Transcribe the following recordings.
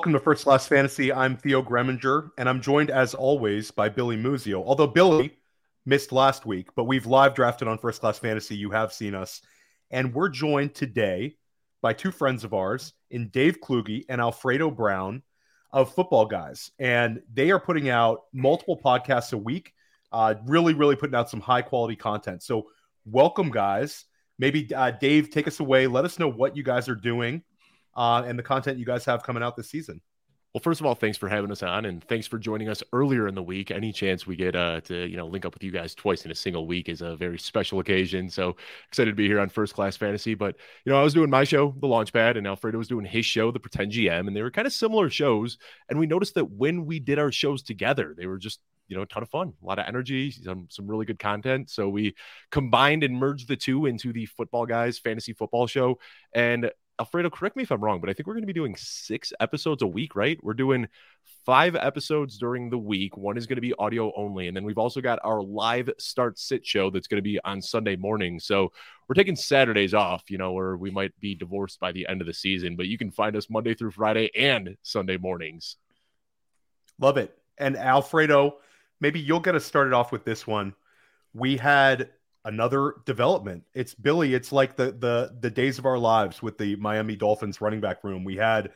Welcome to First Class Fantasy. I'm Theo Gremminger, and I'm joined as always by Billy Muzio. Although Billy missed last week, but we've live drafted on First Class Fantasy. You have seen us. And we're joined today by two friends of ours in Dave Kluge and Alfredo Brown of Football Guys. And they are putting out multiple podcasts a week, uh, really, really putting out some high quality content. So, welcome, guys. Maybe uh, Dave, take us away. Let us know what you guys are doing uh, and the content you guys have coming out this season. Well, first of all, thanks for having us on, and thanks for joining us earlier in the week. Any chance we get uh, to you know link up with you guys twice in a single week is a very special occasion. So excited to be here on First Class Fantasy. But you know, I was doing my show, The Launchpad, and Alfredo was doing his show, The Pretend GM, and they were kind of similar shows. And we noticed that when we did our shows together, they were just you know a ton of fun, a lot of energy, some some really good content. So we combined and merged the two into the Football Guys Fantasy Football Show, and Alfredo, correct me if I'm wrong, but I think we're going to be doing six episodes a week, right? We're doing five episodes during the week. One is going to be audio only. And then we've also got our live start sit show that's going to be on Sunday morning. So we're taking Saturdays off, you know, or we might be divorced by the end of the season, but you can find us Monday through Friday and Sunday mornings. Love it. And Alfredo, maybe you'll get us started off with this one. We had another development. It's Billy. It's like the the the days of our lives with the Miami Dolphins running back room. We had,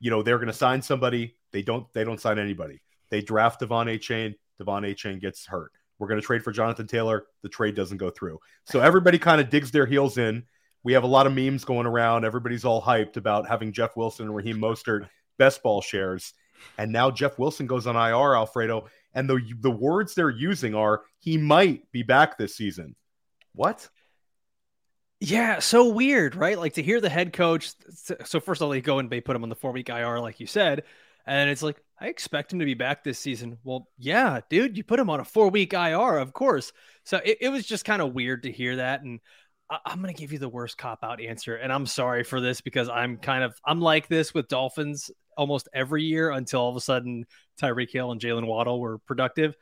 you know, they're going to sign somebody. They don't. They don't sign anybody. They draft De'Von Achane. De'Von Achane gets hurt. We're going to trade for Jonathan Taylor. The trade doesn't go through. So everybody kind of digs their heels in. We have a lot of memes going around. Everybody's all hyped about having Jeff Wilson and Raheem Mostert best ball shares. And now Jeff Wilson goes on IR, Alfredo. And the the words they're using are he might be back this season. What? Yeah, so weird, right? Like to hear the head coach. So first of all, they go and they put him on the four week IR, like you said, and it's like I expect him to be back this season. Well, yeah, dude, you put him on a four week IR, of course. So it, it was just kind of weird to hear that, and I, I'm gonna give you the worst cop out answer, and I'm sorry for this because I'm kind of I'm like this with Dolphins almost every year until all of a sudden Tyreek Hill and Jaylen Waddle were productive.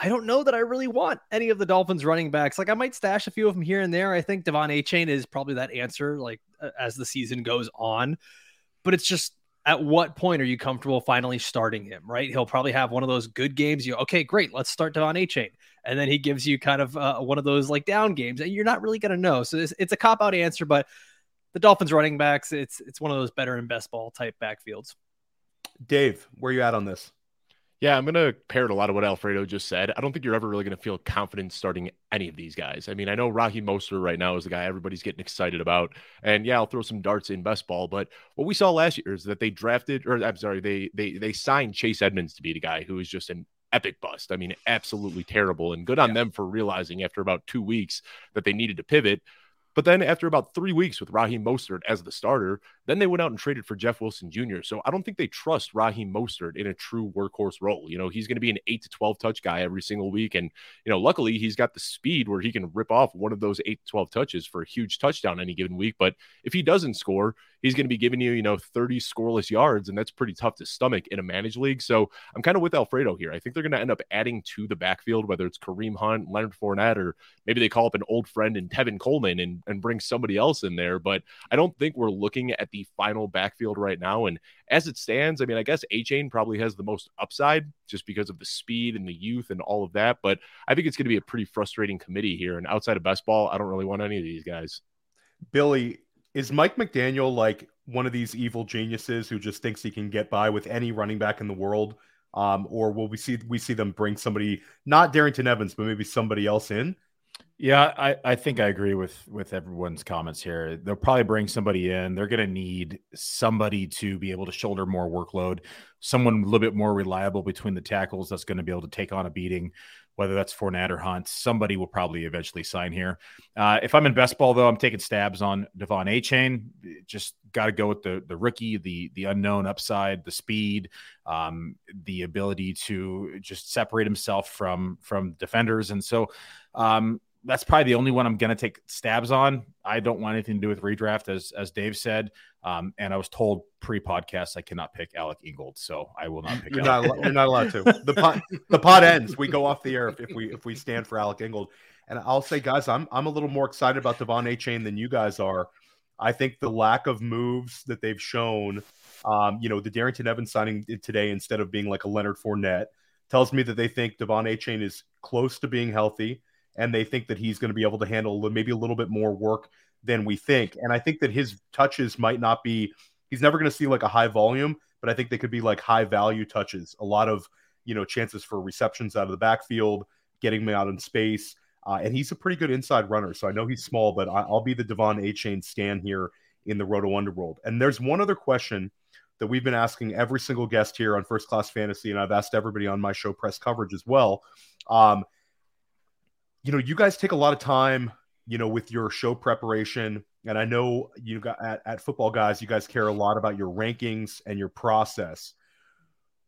I don't know that I really want any of the Dolphins running backs. Like I might stash a few of them here and there. I think De'Von Achane is probably that answer, like as the season goes on. But it's just at what point are you comfortable finally starting him? Right? He'll probably have one of those good games. You okay, great, let's start De'Von Achane, and then he gives you kind of uh, one of those like down games, and you're not really going to know. So it's, it's a cop out answer, but the Dolphins running backs, it's it's one of those better and best ball type backfields. Dave, where you at on this? Yeah, I'm going to parrot a lot of what Alfredo just said. I don't think you're ever really going to feel confident starting any of these guys. I mean, I know Raheem Mostert right now is the guy everybody's getting excited about. And yeah, I'll throw some darts in best ball. But what we saw last year is that they drafted, or I'm sorry, they they they signed Chase Edmonds to be the guy who is just an epic bust. I mean, absolutely terrible. And good on yeah. them for realizing after about two weeks that they needed to pivot. But then after about three weeks with Raheem Mostert as the starter, then they went out and traded for Jeff Wilson Jr. So I don't think they trust Raheem Mostert in a true workhorse role. You know, he's going to be an eight to 12 touch guy every single week. And, you know, luckily he's got the speed where he can rip off one of those eight to 12 touches for a huge touchdown any given week. But if he doesn't score, he's going to be giving you, you know, 30 scoreless yards. And that's pretty tough to stomach in a managed league. So I'm kind of with Alfredo here. I think they're going to end up adding to the backfield, whether it's Kareem Hunt, Leonard Fournette, or maybe they call up an old friend in Tevin Coleman and, and bring somebody else in there. But I don't think we're looking at the final backfield right now. And as it stands, I mean, I guess Achane probably has the most upside just because of the speed and the youth and all of that. But I think it's going to be a pretty frustrating committee here. And outside of best ball, I don't really want any of these guys. Billy, is Mike McDaniel like one of these evil geniuses who just thinks he can get by with any running back in the world? Um, or will we see we see them bring somebody not Darrynton Evans, but maybe somebody else in? Yeah, I, I think I agree with with everyone's comments here. They'll probably bring somebody in. They're going to need somebody to be able to shoulder more workload, someone a little bit more reliable between the tackles that's going to be able to take on a beating, whether that's Fournette or Hunt. Somebody will probably eventually sign here. Uh, if I'm in best ball though, I'm taking stabs on De'Von Achane. Just got to go with the the rookie, the the unknown upside, the speed, um, the ability to just separate himself from from defenders, and so. Um, that's probably the only one I'm going to take stabs on. I don't want anything to do with redraft, as as Dave said. Um, and I was told pre-podcast I cannot pick Alec Ingold, so I will not pick. You're, not, you're not, allowed to. The pot the pot ends. We go off the air if, if we if we stand for Alec Ingold. And I'll say, guys, I'm I'm a little more excited about De'Von Achane than you guys are. I think the lack of moves that they've shown, um, you know, the Darrynton Evans signing today instead of being like a Leonard Fournette tells me that they think De'Von Achane is close to being healthy and they think that he's going to be able to handle maybe a little bit more work than we think. And I think that his touches might not be, he's never going to see like a high volume, but I think they could be like high value touches. A lot of, you know, chances for receptions out of the backfield, getting him out in space. Uh, and he's a pretty good inside runner. So I know he's small, but I, will be the De'Von Achane stand here in the Roto Underworld. And there's one other question that we've been asking every single guest here on First Class Fantasy, and I've asked everybody on my show press coverage as well. Um, you know, you guys take a lot of time, you know, with your show preparation. And I know you got at, at football guys, you guys care a lot about your rankings and your process.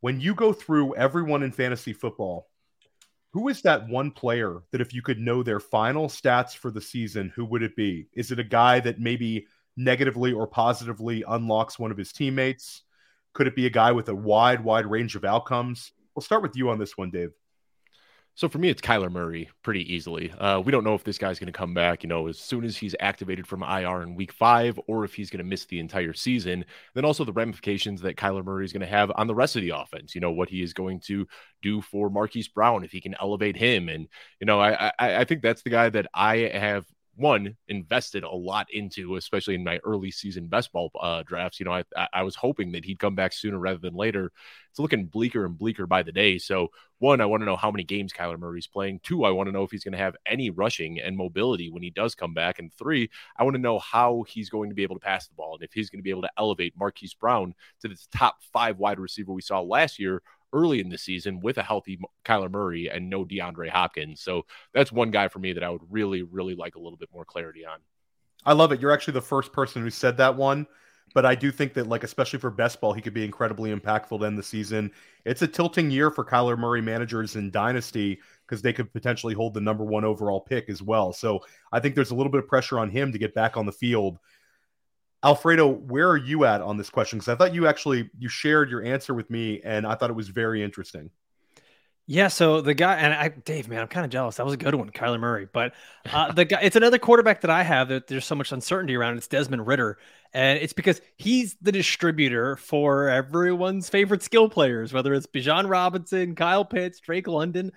When you go through everyone in fantasy football, who is that one player that if you could know their final stats for the season, who would it be? Is it a guy that maybe negatively or positively unlocks one of his teammates? Could it be a guy with a wide, wide range of outcomes? We'll start with you on this one, Dave. So for me, it's Kyler Murray pretty easily. Uh, we don't know if this guy's going to come back, you know, as soon as he's activated from IR in week five, or if he's going to miss the entire season. Then also the ramifications that Kyler Murray is going to have on the rest of the offense. You know what he is going to do for Marquise Brown if he can elevate him, and you know, I I, I think that's the guy that I have one invested a lot into, especially in my early season best ball uh, drafts. You know, I, I was hoping that he'd come back sooner rather than later. It's looking bleaker and bleaker by the day. So, one, I want to know how many games Kyler Murray's playing. Two, I want to know if he's going to have any rushing and mobility when he does come back. And three, I want to know how he's going to be able to pass the ball and if he's going to be able to elevate Marquise Brown to the top five wide receiver we saw last year early in the season with a healthy Kyler Murray and no DeAndre Hopkins. So that's one guy for me that I would really, really like a little bit more clarity on. I love it. You're actually the first person who said that one. But I do think that, like, especially for best ball, he could be incredibly impactful to end the season. It's a tilting year for Kyler Murray managers in Dynasty because they could potentially hold the number one overall pick as well. So I think there's a little bit of pressure on him to get back on the field Alfredo, where are you at on this question? Because I thought you actually you shared your answer with me, and I thought it was very interesting. Yeah, so the guy and I, Dave, man, I'm kind of jealous. That was a good one, Kyler Murray. But uh, the guy, it's another quarterback that I have that there's so much uncertainty around. It's Desmond Ridder, and it's because he's the distributor for everyone's favorite skill players, whether it's Bijan Robinson, Kyle Pitts, Drake London.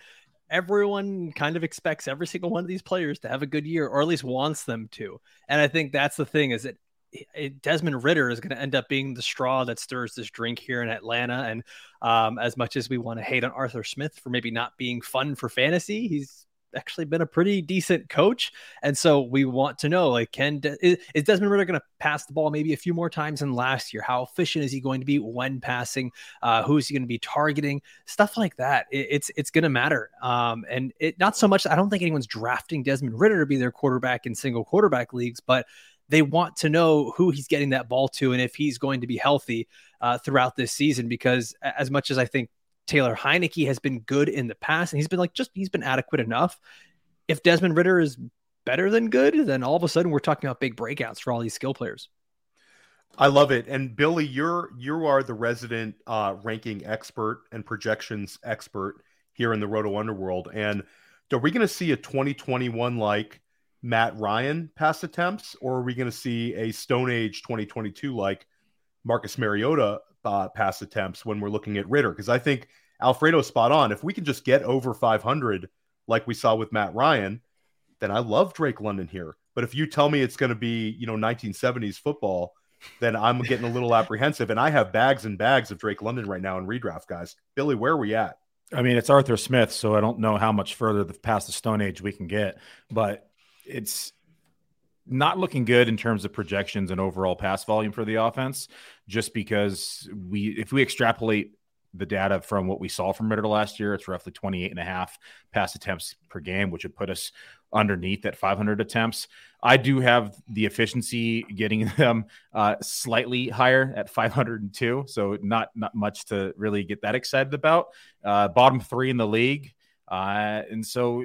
Everyone kind of expects every single one of these players to have a good year, or at least wants them to. And I think that's the thing is that Desmond Ridder is going to end up being the straw that stirs this drink here in Atlanta. And um, as much as we want to hate on Arthur Smith for maybe not being fun for fantasy, he's actually been a pretty decent coach. And so we want to know, like, can is, is Desmond Ridder going to pass the ball maybe a few more times than last year? How efficient is he going to be when passing? Uh, who is he going to be targeting? Stuff like that. It, it's it's going to matter. Um, and it not so much. I don't think anyone's drafting Desmond Ridder to be their quarterback in single quarterback leagues, but they want to know who he's getting that ball to and if he's going to be healthy uh, throughout this season. Because as much as I think Taylor Heinicke has been good in the past, and he's been like just he's been adequate enough. If Desmond Ridder is better than good, then all of a sudden we're talking about big breakouts for all these skill players. I love it. And Billy, you're you are the resident uh, ranking expert and projections expert here in the Roto Underworld. And are we going to see a 2021 like Matt Ryan pass attempts, or are we going to see a Stone Age 2022 like Marcus Mariota uh, pass attempts when we're looking at Ridder? Because I think Alfredo's spot on. If we can just get over 500, like we saw with Matt Ryan, then I love Drake London here. But if you tell me it's going to be, you know, 1970s football, then I'm getting a little apprehensive. And I have bags and bags of Drake London right now in redraft, guys. Billy, where are we at? I mean, it's Arthur Smith, so I don't know how much further past the Stone Age we can get, but it's not looking good in terms of projections and overall pass volume for the offense. Just because we, if we extrapolate the data from what we saw from Ridder last year, it's roughly 28 and a half pass attempts per game, which would put us underneath that 500 attempts. I do have the efficiency getting them uh, slightly higher at 502, so not not much to really get that excited about. Uh, bottom three in the league, uh, and so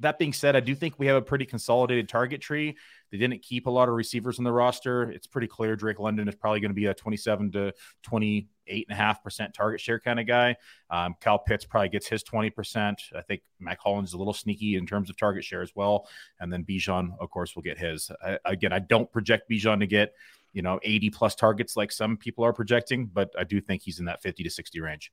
that being said, I do think we have a pretty consolidated target tree. They didn't keep a lot of receivers in the roster. It's pretty clear Drake London is probably going to be a 27 to 28 and a half percent target share kind of guy. Um, Kyle Pitts probably gets his 20%. I think Mack Hollins is a little sneaky in terms of target share as well. And then Bijan, of course, will get his. I, again, I don't project Bijan to get, you know, 80 plus targets like some people are projecting, but I do think he's in that 50 to 60 range.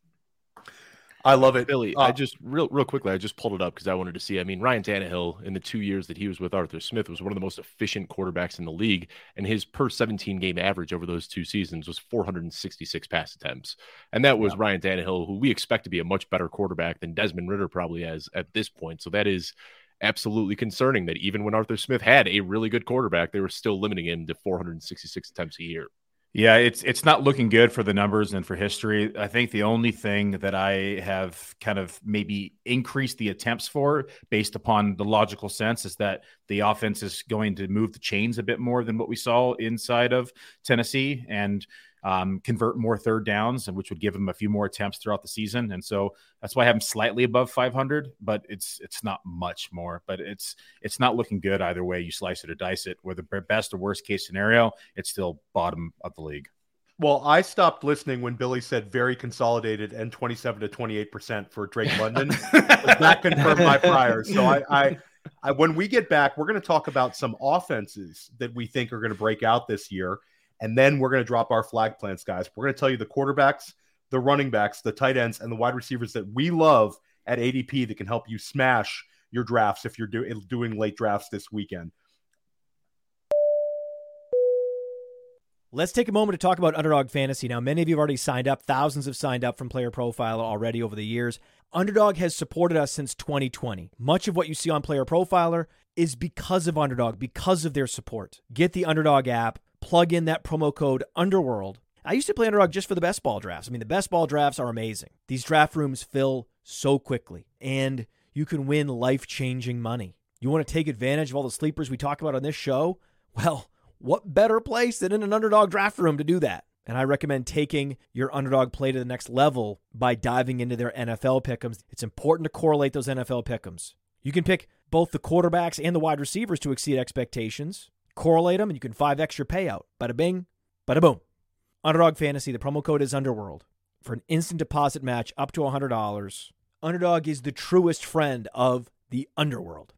I love it, Billy. Uh, I just real real quickly, I just pulled it up because I wanted to see. I mean, Ryan Tannehill in the two years that he was with Arthur Smith was one of the most efficient quarterbacks in the league, and his per 17 game average over those two seasons was 466 pass attempts, and that was yeah. Ryan Tannehill, who we expect to be a much better quarterback than Desmond Ridder probably has at this point. So that is absolutely concerning that even when Arthur Smith had a really good quarterback, they were still limiting him to 466 attempts a year. Yeah, it's it's not looking good for the numbers and for history. I think the only thing that I have kind of maybe increased the attempts for based upon the logical sense is that the offense is going to move the chains a bit more than what we saw inside of Tennessee and um, convert more third downs, which would give him a few more attempts throughout the season. And so that's why I have him slightly above 500, but it's it's not much more. But it's it's not looking good either way you slice it or dice it. Whether best or worst case scenario, it's still bottom of the league. Well, I stopped listening when Billy said very consolidated and 27 to 28 percent for Drake London. that confirmed my prior. So I, I, I, when we get back, we're going to talk about some offenses that we think are going to break out this year. And then we're going to drop our flag plants, guys. We're going to tell you the quarterbacks, the running backs, the tight ends, and the wide receivers that we love at ADP that can help you smash your drafts if you're do- doing late drafts this weekend. Let's take a moment to talk about Underdog Fantasy. Now, many of you have already signed up. Thousands have signed up from Player Profiler already over the years. Underdog has supported us since 2020. Much of what you see on Player Profiler is because of Underdog, because of their support. Get the Underdog app plug in that promo code Underworld. I used to play Underdog just for the best ball drafts. I mean, the best ball drafts are amazing. These draft rooms fill so quickly, and you can win life changing money. You want to take advantage of all the sleepers we talk about on this show? Well, what better place than in an underdog draft room to do that? And I recommend taking your underdog play to the next level by diving into their NFL pickums. It's important to correlate those NFL pickums. You can pick both the quarterbacks and the wide receivers to exceed expectations correlate them, and you can 5x your payout. Bada bing, bada boom. Underdog Fantasy, the promo code is Underworld for an instant deposit match up to $100. Underdog is the truest friend of the Underworld.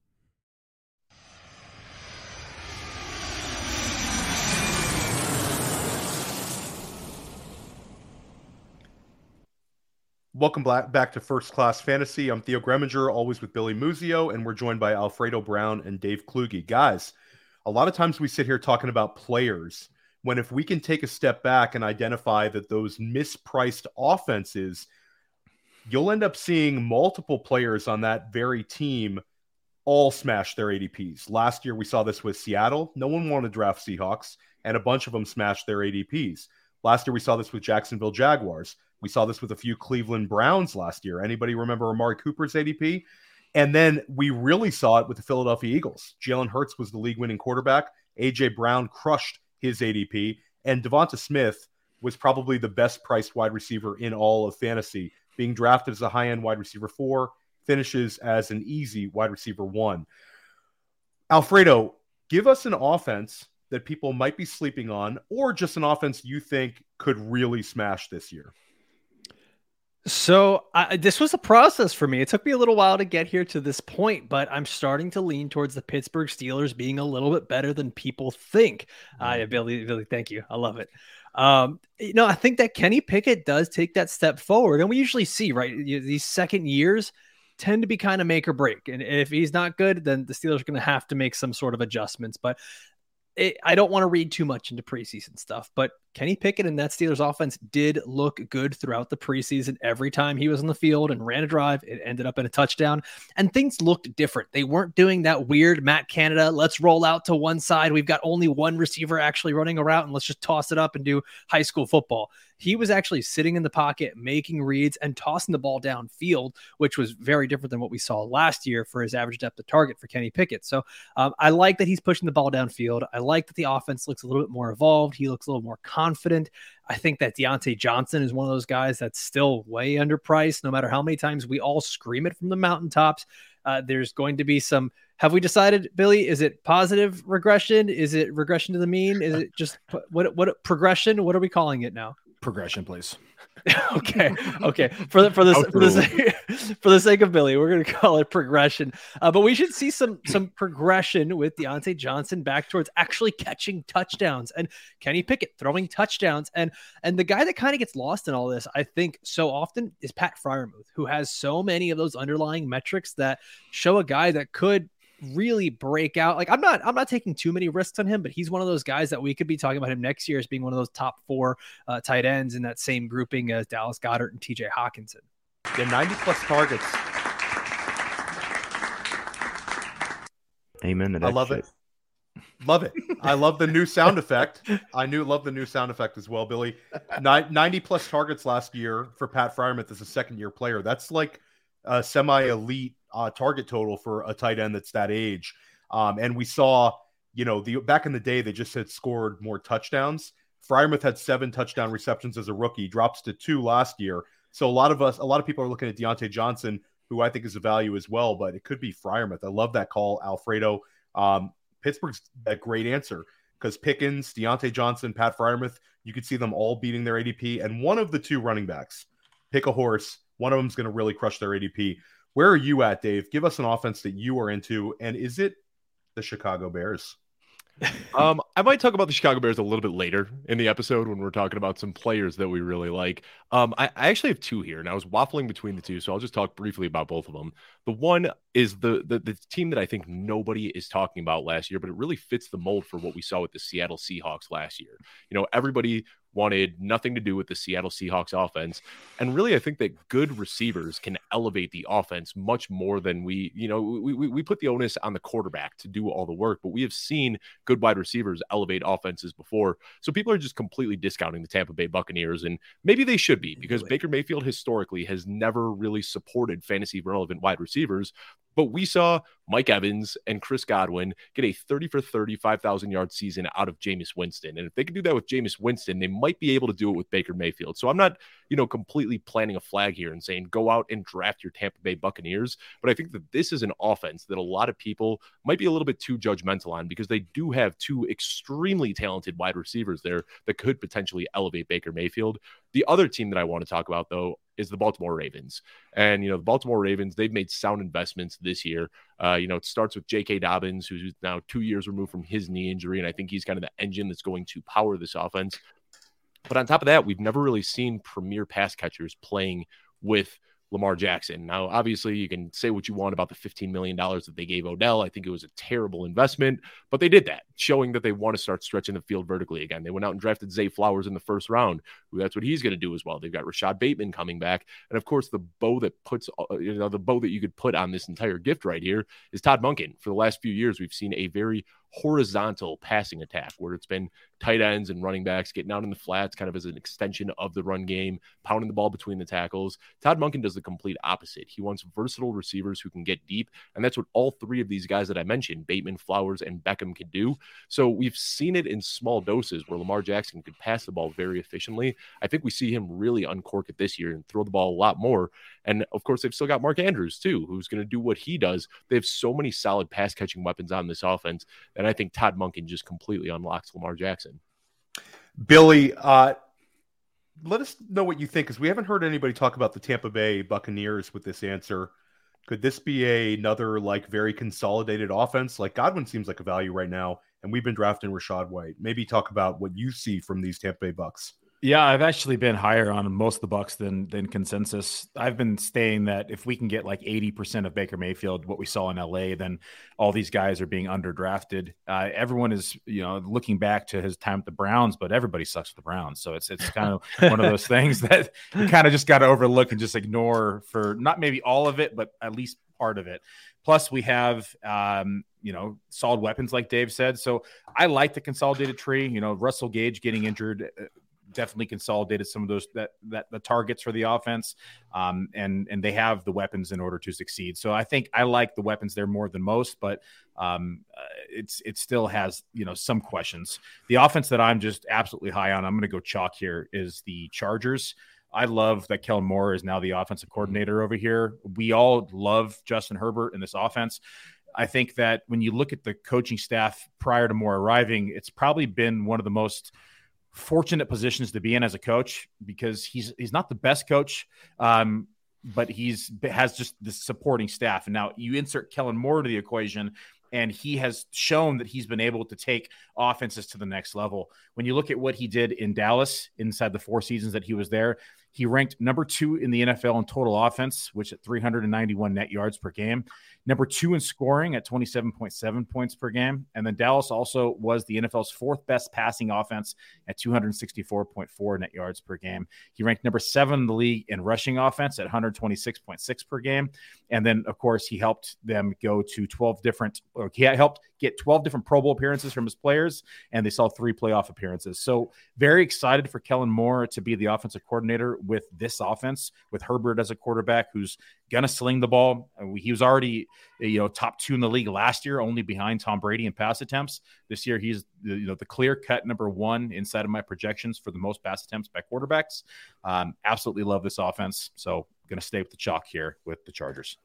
Welcome back to First Class Fantasy. I'm Theo Gremminger, always with Billy Muzio, and we're joined by Alfredo Brown and Dave Kluge. Guys, a lot of times we sit here talking about players when if we can take a step back and identify that those mispriced offenses you'll end up seeing multiple players on that very team all smash their ADPs. Last year we saw this with Seattle. No one wanted to draft Seahawks and a bunch of them smashed their ADPs. Last year we saw this with Jacksonville Jaguars. We saw this with a few Cleveland Browns last year. Anybody remember Amari Cooper's ADP? And then we really saw it with the Philadelphia Eagles. Jalen Hurts was the league winning quarterback. A.J. Brown crushed his ADP. And Devonta Smith was probably the best priced wide receiver in all of fantasy, being drafted as a high end wide receiver four, finishes as an easy wide receiver one. Alfredo, give us an offense that people might be sleeping on, or just an offense you think could really smash this year. So I, this was a process for me. It took me a little while to get here to this point, but I'm starting to lean towards the Pittsburgh Steelers being a little bit better than people think. Uh, mm. Billy, Billy, thank you. I love it. Um, you know, I think that Kenny Pickett does take that step forward, and we usually see right these second years tend to be kind of make or break. And if he's not good, then the Steelers are going to have to make some sort of adjustments. But it, I don't want to read too much into preseason stuff, but Kenny Pickett and that Steelers offense did look good throughout the preseason. Every time he was on the field and ran a drive, it ended up in a touchdown. And things looked different. They weren't doing that weird Matt Canada, let's roll out to one side. We've got only one receiver actually running a route and let's just toss it up and do high school football. He was actually sitting in the pocket, making reads and tossing the ball downfield, which was very different than what we saw last year for his average depth of target for Kenny Pickett. So um, I like that he's pushing the ball downfield. I like that the offense looks a little bit more evolved. He looks a little more confident. I think that Diontae Johnson is one of those guys that's still way underpriced, no matter how many times we all scream it from the mountaintops. Uh, there's going to be some. Have we decided, Billy? Is it positive regression? Is it regression to the mean? Is it just what what progression? What are we calling it now? Progression, please. okay, okay. For the for the for the, sake, for the sake of Billy, we're going to call it progression. Uh, but we should see some some progression with Diontae Johnson back towards actually catching touchdowns and Kenny Pickett throwing touchdowns. And and the guy that kind of gets lost in all this, I think, so often is Pat Freiermuth, who has so many of those underlying metrics that show a guy that could really break out. Like I'm not I'm not taking too many risks on him, but he's one of those guys that we could be talking about him next year as being one of those top four uh, tight ends in that same grouping as Dallas Goedert and TJ Hockenson. Yeah, 90 plus targets. Amen. I love shit. it. Love it. I love the new sound effect. I knew love the new sound effect as well, Billy. 90 plus targets last year for Pat Freiermuth as a second year player. That's like a semi elite uh, target total for a tight end that's that age. Um, and we saw, you know, the back in the day they just had scored more touchdowns. Freiermuth had seven touchdown receptions as a rookie, drops to two last year. So a lot of us, a lot of people are looking at Diontae Johnson, who I think is a value as well, but it could be Freiermuth. I love that call, Alfredo. Um, Pittsburgh's a great answer because Pickens, Diontae Johnson, Pat Freiermuth, you could see them all beating their ADP. And one of the two running backs, pick a horse, one of them's going to really crush their ADP. Where are you at, Dave? Give us an offense that you are into. And is it the Chicago Bears? um, I might talk about the Chicago Bears a little bit later in the episode when we're talking about some players that we really like. Um, I, I, actually have two here, and I was waffling between the two, so I'll just talk briefly about both of them. The one is the, the the team that I think nobody is talking about last year, but it really fits the mold for what we saw with the Seattle Seahawks last year. You know, everybody wanted nothing to do with the Seattle Seahawks offense. And really, I think that good receivers can elevate the offense much more than we, you know, we, we, we put the onus on the quarterback to do all the work, but we have seen good wide receivers elevate offenses before. So people are just completely discounting the Tampa Bay Buccaneers. And maybe they should be because Baker Mayfield historically has never really supported fantasy relevant wide receivers. But we saw Mike Evans and Chris Godwin get a 30 for 35,000 yard season out of Jameis Winston. And if they can do that with Jameis Winston, they might be able to do it with Baker Mayfield. So I'm not, you know, completely planting a flag here and saying go out and draft your Tampa Bay Buccaneers. But I think that this is an offense that a lot of people might be a little bit too judgmental on because they do have two extremely talented wide receivers there that could potentially elevate Baker Mayfield. The other team that I want to talk about, though, is the Baltimore Ravens. And, you know, the Baltimore Ravens, they've made sound investments this year. Uh, you know, it starts with J.K. Dobbins, who's now two years removed from his knee injury. And I think he's kind of the engine that's going to power this offense. But on top of that, we've never really seen premier pass catchers playing with Lamar Jackson. Now, obviously, you can say what you want about the $15 million that they gave Odell. I think it was a terrible investment, but they did that, showing that they want to start stretching the field vertically again. They went out and drafted Zay Flowers in the first round. That's what he's going to do as well. They've got Rashod Bateman coming back. And of course, the bow that puts, uh, you know, the bow that you could put on this entire gift right here is Todd Monken. For the last few years, we've seen a very horizontal passing attack where it's been tight ends and running backs getting out in the flats kind of as an extension of the run game, pounding the ball between the tackles. Todd Monken does the complete opposite. He wants versatile receivers who can get deep. And that's what all three of these guys that I mentioned, Bateman, Flowers, and Beckham, can do. So we've seen it in small doses where Lamar Jackson could pass the ball very efficiently. I think we see him really uncork it this year and throw the ball a lot more. And of course, they've still got Mark Andrews, too, who's going to do what he does. They have so many solid pass catching weapons on this offense. And I think Todd Monken just completely unlocks Lamar Jackson. Billy, uh, let us know what you think because we haven't heard anybody talk about the Tampa Bay Buccaneers with this answer. Could this be a, another like very consolidated offense? Like Godwin seems like a value right now, and we've been drafting Rachaad White. Maybe talk about what you see from these Tampa Bay Bucks. Yeah, I've actually been higher on most of the Bucks than than consensus. I've been saying that if we can get like 80% of Baker Mayfield, what we saw in LA, then all these guys are being underdrafted. Uh, everyone is, you know, looking back to his time at the Browns, but everybody sucks with the Browns. So it's it's kind of one of those things that you kind of just got to overlook and just ignore for not maybe all of it, but at least part of it. Plus, we have um, you know solid weapons, like Dave said. So I like the consolidated tree. You know, Russell Gage getting injured uh, definitely consolidated some of those that that the targets for the offense, um, and and they have the weapons in order to succeed. So I think I like the weapons there more than most, but um, uh, it's it still has you know some questions. The offense that I'm just absolutely high on, I'm going to go chalk here is the Chargers. I love that Kellen Moore is now the offensive coordinator over here. We all love Justin Herbert in this offense. I think that when you look at the coaching staff prior to Moore arriving, it's probably been one of the most fortunate positions to be in as a coach because he's he's not the best coach, um, but he's has just the supporting staff. And now you insert Kellen Moore to the equation, and he has shown that he's been able to take offenses to the next level. When you look at what he did in Dallas inside the four seasons that he was there, he ranked number two in the NFL in total offense, which at 391 net yards per game number two in scoring at 27.7 points per game. And then Dallas also was the NFL's fourth best passing offense at 264.4 net yards per game. He ranked number seven in the league in rushing offense at 126.6 per game. And then, of course, he helped them go to 12 different, or he helped get 12 different Pro Bowl appearances from his players, and they saw three playoff appearances. So, very excited for Kellen Moore to be the offensive coordinator with this offense, with Herbert as a quarterback who's to sling the ball. He was already, you know, top two in the league last year, only behind Tom Brady in pass attempts. This year, he's, you know, the clear cut number one inside of my projections for the most pass attempts by quarterbacks. Um, absolutely love this offense. So, to stay with the chalk here with the Chargers.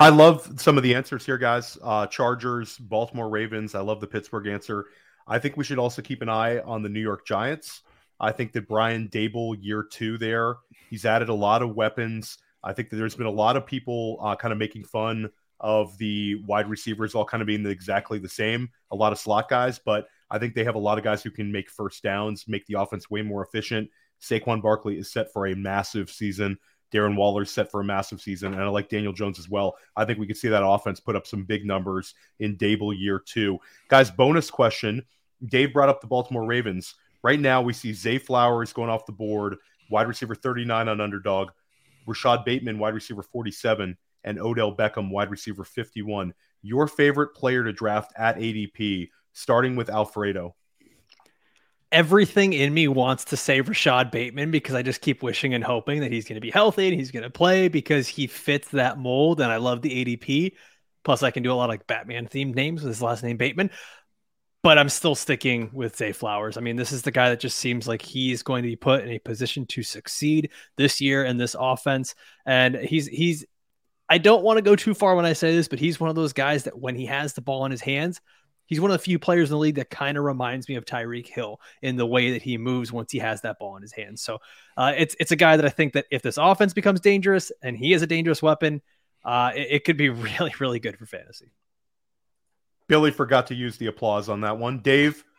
I love some of the answers here, guys. Uh, Chargers, Baltimore Ravens. I love the Pittsburgh answer. I think we should also keep an eye on the New York Giants. I think that Brian Daboll, year two there, he's added a lot of weapons. I think that there's been a lot of people uh, kind of making fun of the wide receivers all kind of being exactly the same, a lot of slot guys, but I think they have a lot of guys who can make first downs, make the offense way more efficient. Saquon Barkley is set for a massive season. Darren Waller's set for a massive season, and I like Daniel Jones as well. I think we could see that offense put up some big numbers in Daboll year two. Guys, bonus question. Dave brought up the Baltimore Ravens. Right now, we see Zay Flowers going off the board, wide receiver 39 on underdog, Rashod Bateman, wide receiver 47, and Odell Beckham, wide receiver 51. Your favorite player to draft at ADP, starting with Alfredo everything in me wants to say Rashod Bateman because I just keep wishing and hoping that he's going to be healthy and he's going to play because he fits that mold. And I love the ADP. Plus, I can do a lot of like Batman themed names with his last name Bateman. But I'm still sticking with Zay Flowers. I mean, this is the guy that just seems like he's going to be put in a position to succeed this year in this offense. And he's he's I don't want to go too far when I say this, but he's one of those guys that when he has the ball in his hands, he's one of the few players in the league that kind of reminds me of Tyreek Hill in the way that he moves once he has that ball in his hands. So uh, it's it's a guy that I think that if this offense becomes dangerous and he is a dangerous weapon, uh, it, it could be really really good for fantasy. Billy forgot to use the applause on that one. Dave,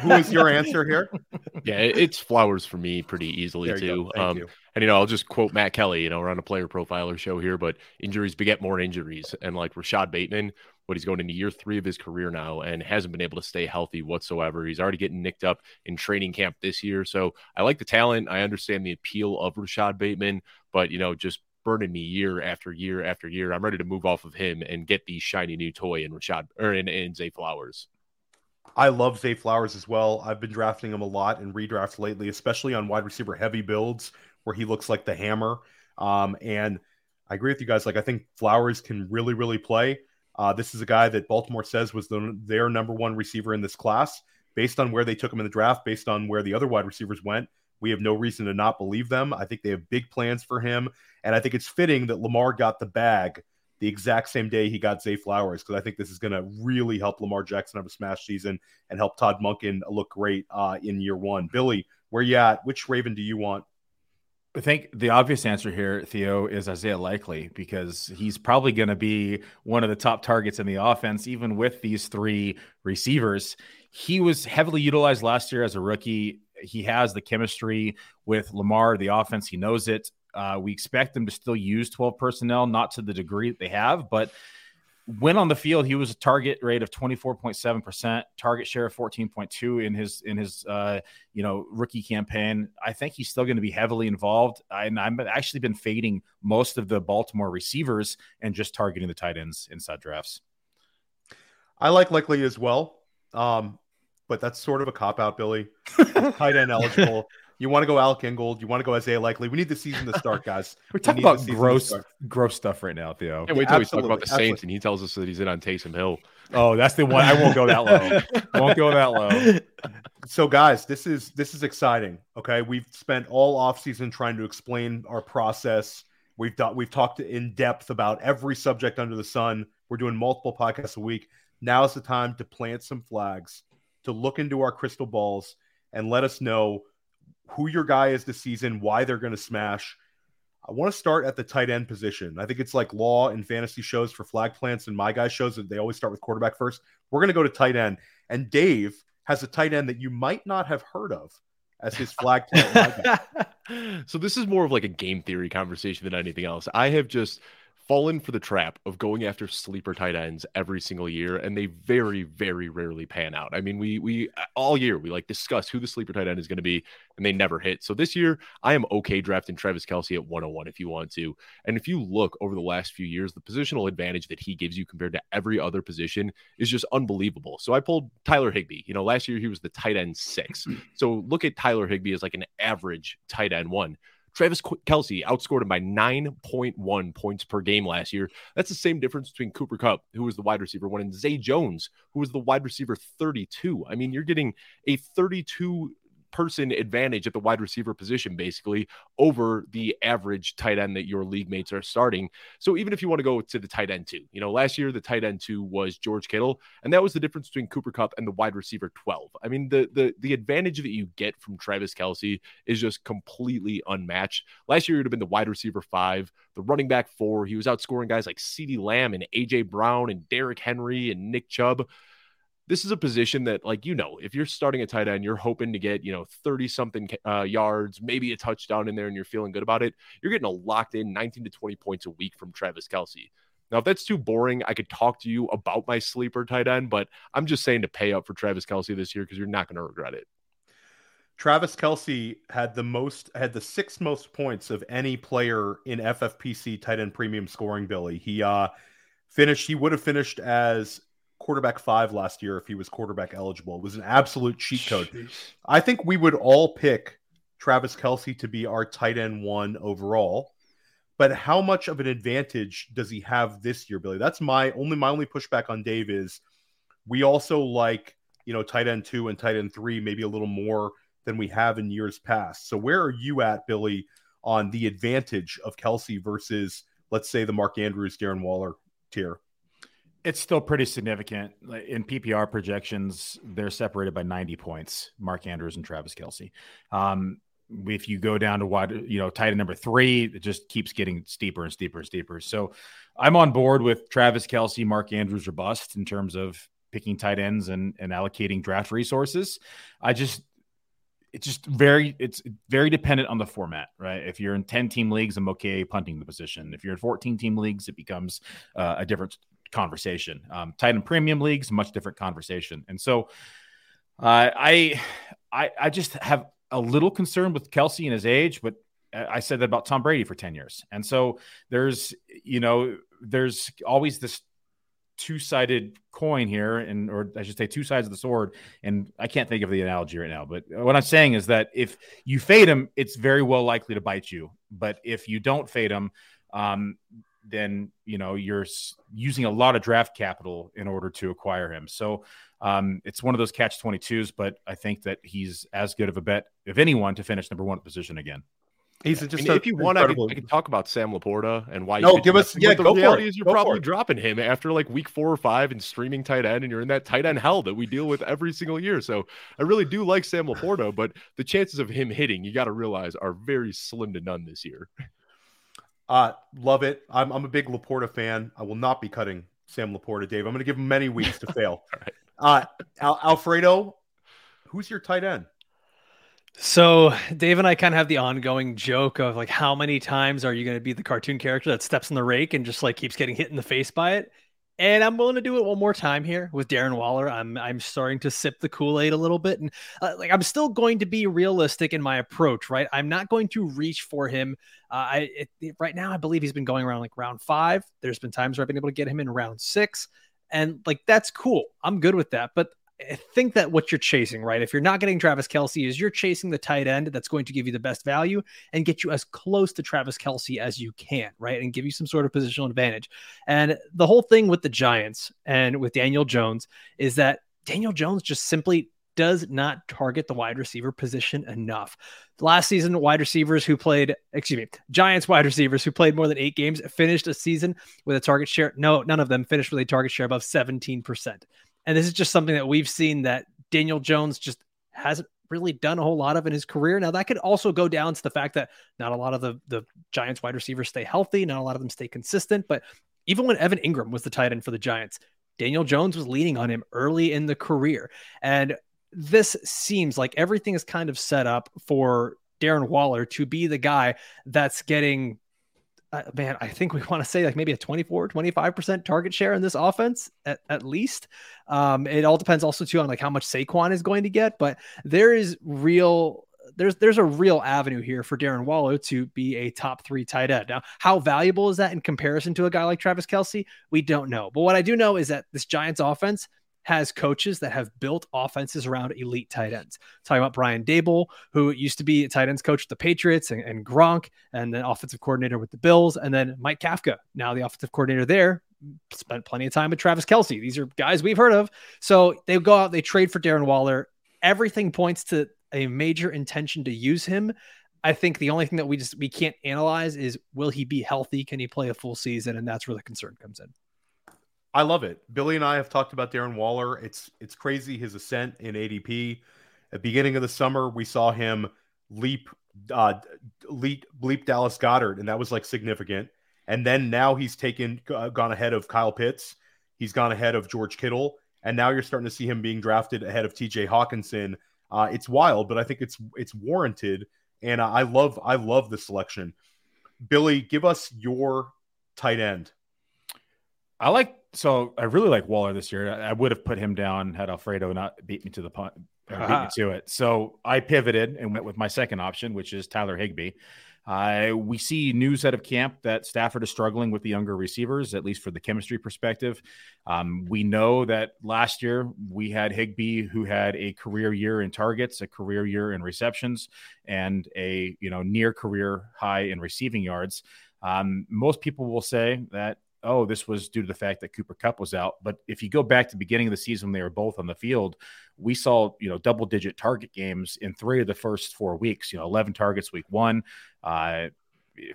who is your answer here? Yeah, it's flowers for me pretty easily there too. Um, you. And you know, I'll just quote Matt Kelley. You know, we're on a player profiler show here, but injuries beget more injuries. And like Rashod Bateman, but he's going into year three of his career now and hasn't been able to stay healthy whatsoever. He's already getting nicked up in training camp this year. So I like the talent. I understand the appeal of Rashod Bateman, but you know, just burning me year after year after year. I'm ready to move off of him and get the shiny new toy in Rashad or in, in Zay Flowers. I love Zay Flowers as well. I've been drafting him a lot in redrafts lately, especially on wide receiver heavy builds where he looks like the hammer. Um, and I agree with you guys. Like, I think Flowers can really, really play. Uh, this is a guy that Baltimore says was the, their number one receiver in this class. Based on where they took him in the draft, based on where the other wide receivers went, we have no reason to not believe them. I think they have big plans for him. And I think it's fitting that Lamar got the bag the exact same day he got Zay Flowers because I think this is going to really help Lamar Jackson have a smash season and help Todd Monken look great uh, in year one. Billy, where you at? Which Raven do you want? I think the obvious answer here, Theo, is Isaiah Likely because he's probably going to be one of the top targets in the offense, even with these three receivers. He was heavily utilized last year as a rookie. He has the chemistry with Lamar, the offense. He knows it. Uh, we expect them to still use 12 personnel, not to the degree that they have, but when on the field, he was a target rate of 24.7%, target share of 14.2 in his in his uh, you know rookie campaign. I think he's still going to be heavily involved. And I've actually been fading most of the Baltimore receivers and just targeting the tight ends inside drafts. I like Likely as well. Um, but that's sort of a cop out, Billy. tight end eligible. You want to go Alec Ingold. You want to go Isaiah Likely. We need the season to start, guys. We're talking we about gross, gross stuff right now, Theo. And wait till we talk about the Saints Absolutely. and he tells us that he's in on Taysom Hill. Oh, that's the one. I won't go that low. won't go that low. So, guys, this is this is exciting. Okay, we've spent all offseason trying to explain our process. We've done we've talked in depth about every subject under the sun. We're doing multiple podcasts a week. Now is the time to plant some flags, to look into our crystal balls, and let us know who your guy is this season, why they're going to smash. I want to start at the tight end position. I think it's like law and fantasy shows for flag plants and my guy shows that they always start with quarterback first. We're going to go to tight end. And Dave has a tight end that you might not have heard of as his flag plant. so this is more of like a game theory conversation than anything else. I have just fallen for the trap of going after sleeper tight ends every single year and they very very rarely pan out. I mean we we uh, all year we like discuss who the sleeper tight end is going to be and they never hit. So this year i am okay drafting travis Kelce at 101 if you want to. And if you look over the last few years the positional advantage that he gives you compared to every other position is just unbelievable. So i pulled tyler higbee. You know last year he was the tight end six. So look at tyler higbee as like an average tight end one Travis Kelce outscored him by 9.1 points per game last year. That's the same difference between Cooper Kupp, who was the wide receiver one, and Zay Jones, who was the wide receiver 32. I mean, you're getting a 32 person advantage at the wide receiver position, basically, over the average tight end that your league mates are starting. So even if you want to go to the tight end two, you know, last year the tight end two was George Kittle, and that was the difference between Cooper Kupp and the wide receiver 12. I mean, the the the advantage that you get from Travis Kelce is just completely unmatched. Last year, it would have been the wide receiver five, the running back four. He was outscoring guys like CeeDee Lamb and AJ Brown and Derrick Henry and Nick Chubb this is a position that, like, you know, if you're starting a tight end, you're hoping to get, you know, 30 something uh, yards, maybe a touchdown in there, and you're feeling good about it. You're getting a locked in 19 to 20 points a week from Travis Kelce. Now, if that's too boring, I could talk to you about my sleeper tight end, but I'm just saying to pay up for Travis Kelce this year because you're not going to regret it. Travis Kelce had the most, had the sixth most points of any player in FFPC tight end premium scoring. Billy, he uh finished. He would have finished as quarterback five last year if he was quarterback eligible. It was an absolute cheat code. Jeez. I think we would all pick Travis Kelce to be our tight end one overall. But how much of an advantage does he have this year, Billy? That's my only my only pushback on Dave is we also like, you know, tight end two and tight end three, maybe a little more than we have in years past. So where are you at, Billy, on the advantage of Kelce versus let's say the Mark Andrews, Darren Waller tier? It's still pretty significant. In PPR projections, they're separated by 90 points, Mark Andrews and Travis Kelce. Um, if you go down to wide, you know, tight end number three, it just keeps getting steeper and steeper and steeper. So I'm on board with Travis Kelce, Mark Andrews or bust in terms of picking tight ends and, and allocating draft resources. I just, it's just very it's very dependent on the format right if you're in 10 team leagues i'm okay punting the position if you're in 14 team leagues it becomes uh, a different conversation. Um, tight end premium leagues, much different conversation. And so uh, I, I, I just have a little concern with Kelce and his age, but I said that about Tom Brady for 10 years. And so there's, you know, there's always this two-sided coin here and or I should say two sides of the sword and I can't think of the analogy right now but what I'm saying is that if you fade him it's very well likely to bite you but if you don't fade him um, then you know you're using a lot of draft capital in order to acquire him. So um, it's one of those catch 22s, but I think that he's as good of a bet, if anyone, to finish number one position again. He's just I mean, if you want, I can, I can, talk about Sam LaPorta and why. No, give us. Yeah, the go reality for it. is you're go probably dropping him after like week four or five and streaming tight end, and you're in that tight end hell that we deal with every single year. So I really do like Sam LaPorta, but the chances of him hitting, you got to realize, are very slim to none this year. Uh, love it. I'm, I'm a big LaPorta fan. I will not be cutting Sam LaPorta, Dave. I'm going to give him many weeks to fail. right. uh, Al- Alfredo, who's your tight end? So Dave and I kind of have the ongoing joke of like, how many times are you going to be the cartoon character that steps in the rake and just like keeps getting hit in the face by it? And I'm willing to do it one more time here with Darren Waller. I'm I'm starting to sip the Kool Aid a little bit, and uh, like I'm still going to be realistic in my approach. Right, I'm not going to reach for him. Uh, I it, it, right now I believe he's been going around like round five. There's been times where I've been able to get him in round six, and like that's cool. I'm good with that. But I think that what you're chasing, right? If you're not getting Travis Kelce, is you're chasing the tight end that's going to give you the best value and get you as close to Travis Kelce as you can, right? And give you some sort of positional advantage. And the whole thing with the Giants and with Daniel Jones is that Daniel Jones just simply does not target the wide receiver position enough. Last season, wide receivers who played, excuse me, Giants wide receivers who played more than eight games finished a season with a target share. No, none of them finished with a target share above 17%. And this is just something that we've seen that Daniel Jones just hasn't really done a whole lot of in his career. Now that could also go down to the fact that not a lot of the the Giants wide receivers stay healthy, not a lot of them stay consistent. But even when Evan Engram was the tight end for the Giants, Daniel Jones was leaning on him early in the career. And this seems like everything is kind of set up for Darren Waller to be the guy that's getting uh, man, I think we want to say like maybe a 24, 25% target share in this offense at, at least. Um, it all depends also too on like how much Saquon is going to get, but there is real there's there's a real avenue here for Darren Waller to be a top three tight end. Now, how valuable is that in comparison to a guy like Travis Kelce? We don't know. But what I do know is that this Giants offense has coaches that have built offenses around elite tight ends. Talking about Brian Daboll, who used to be a tight ends coach at the Patriots, and, and Gronk, and then offensive coordinator with the Bills, and then Mike Kafka, now the offensive coordinator there. Spent plenty of time with Travis Kelce. These are guys we've heard of. So they go out, they trade for Darren Waller. Everything points to a major intention to use him. I think the only thing that we just we can't analyze is will he be healthy? Can he play a full season? And that's where the concern comes in. I love it. Billy and I have talked about Darren Waller. It's it's crazy his ascent in ADP. At the beginning of the summer, we saw him leap uh leap leap Dallas Goedert, and that was like significant. And then now he's taken uh, gone ahead of Kyle Pitts. He's gone ahead of George Kittle, and now you're starting to see him being drafted ahead of T.J. Hockenson. Uh, it's wild, but I think it's it's warranted, and I love I love the selection. Billy, give us your tight end. I like so I really like Waller this year. I, would have put him down had Alfredo not beat me to the punt, beat me to it. So I pivoted and went with my second option, which is Tyler Higbee. Uh, we see news out of camp that Stafford is struggling with the younger receivers, at least for the chemistry perspective. Um, we know that last year we had Higby, who had a career year in targets, a career year in receptions, and a you know near career high in receiving yards. Um, most people will say that oh, this was due to the fact that Cooper Kupp was out. But if you go back to the beginning of the season when they were both on the field, we saw, you know, double digit target games in three of the first four weeks, you know, 11 targets week one, uh,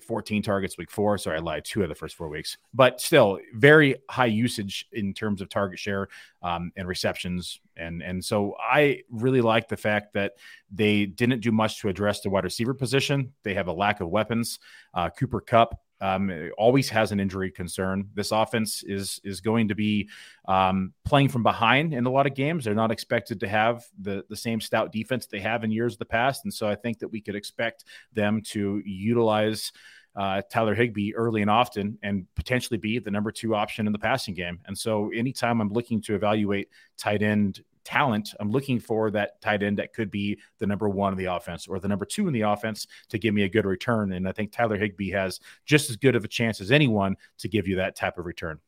14 targets week four. Sorry, I lied. Two of the first four weeks, but still very high usage in terms of target share um, and receptions. And and so I really like the fact that they didn't do much to address the wide receiver position. They have a lack of weapons. Uh, Cooper Kupp um, always has an injury concern. This offense is is going to be um, playing from behind in a lot of games. They're not expected to have the the same stout defense they have in years of the past, and so I think that we could expect them to utilize. Uh, Tyler Higbee early and often, and potentially be the number two option in the passing game. And so, anytime I'm looking to evaluate tight end talent, I'm looking for that tight end that could be the number one in the offense or the number two in the offense to give me a good return. And I think Tyler Higbee has just as good of a chance as anyone to give you that type of return.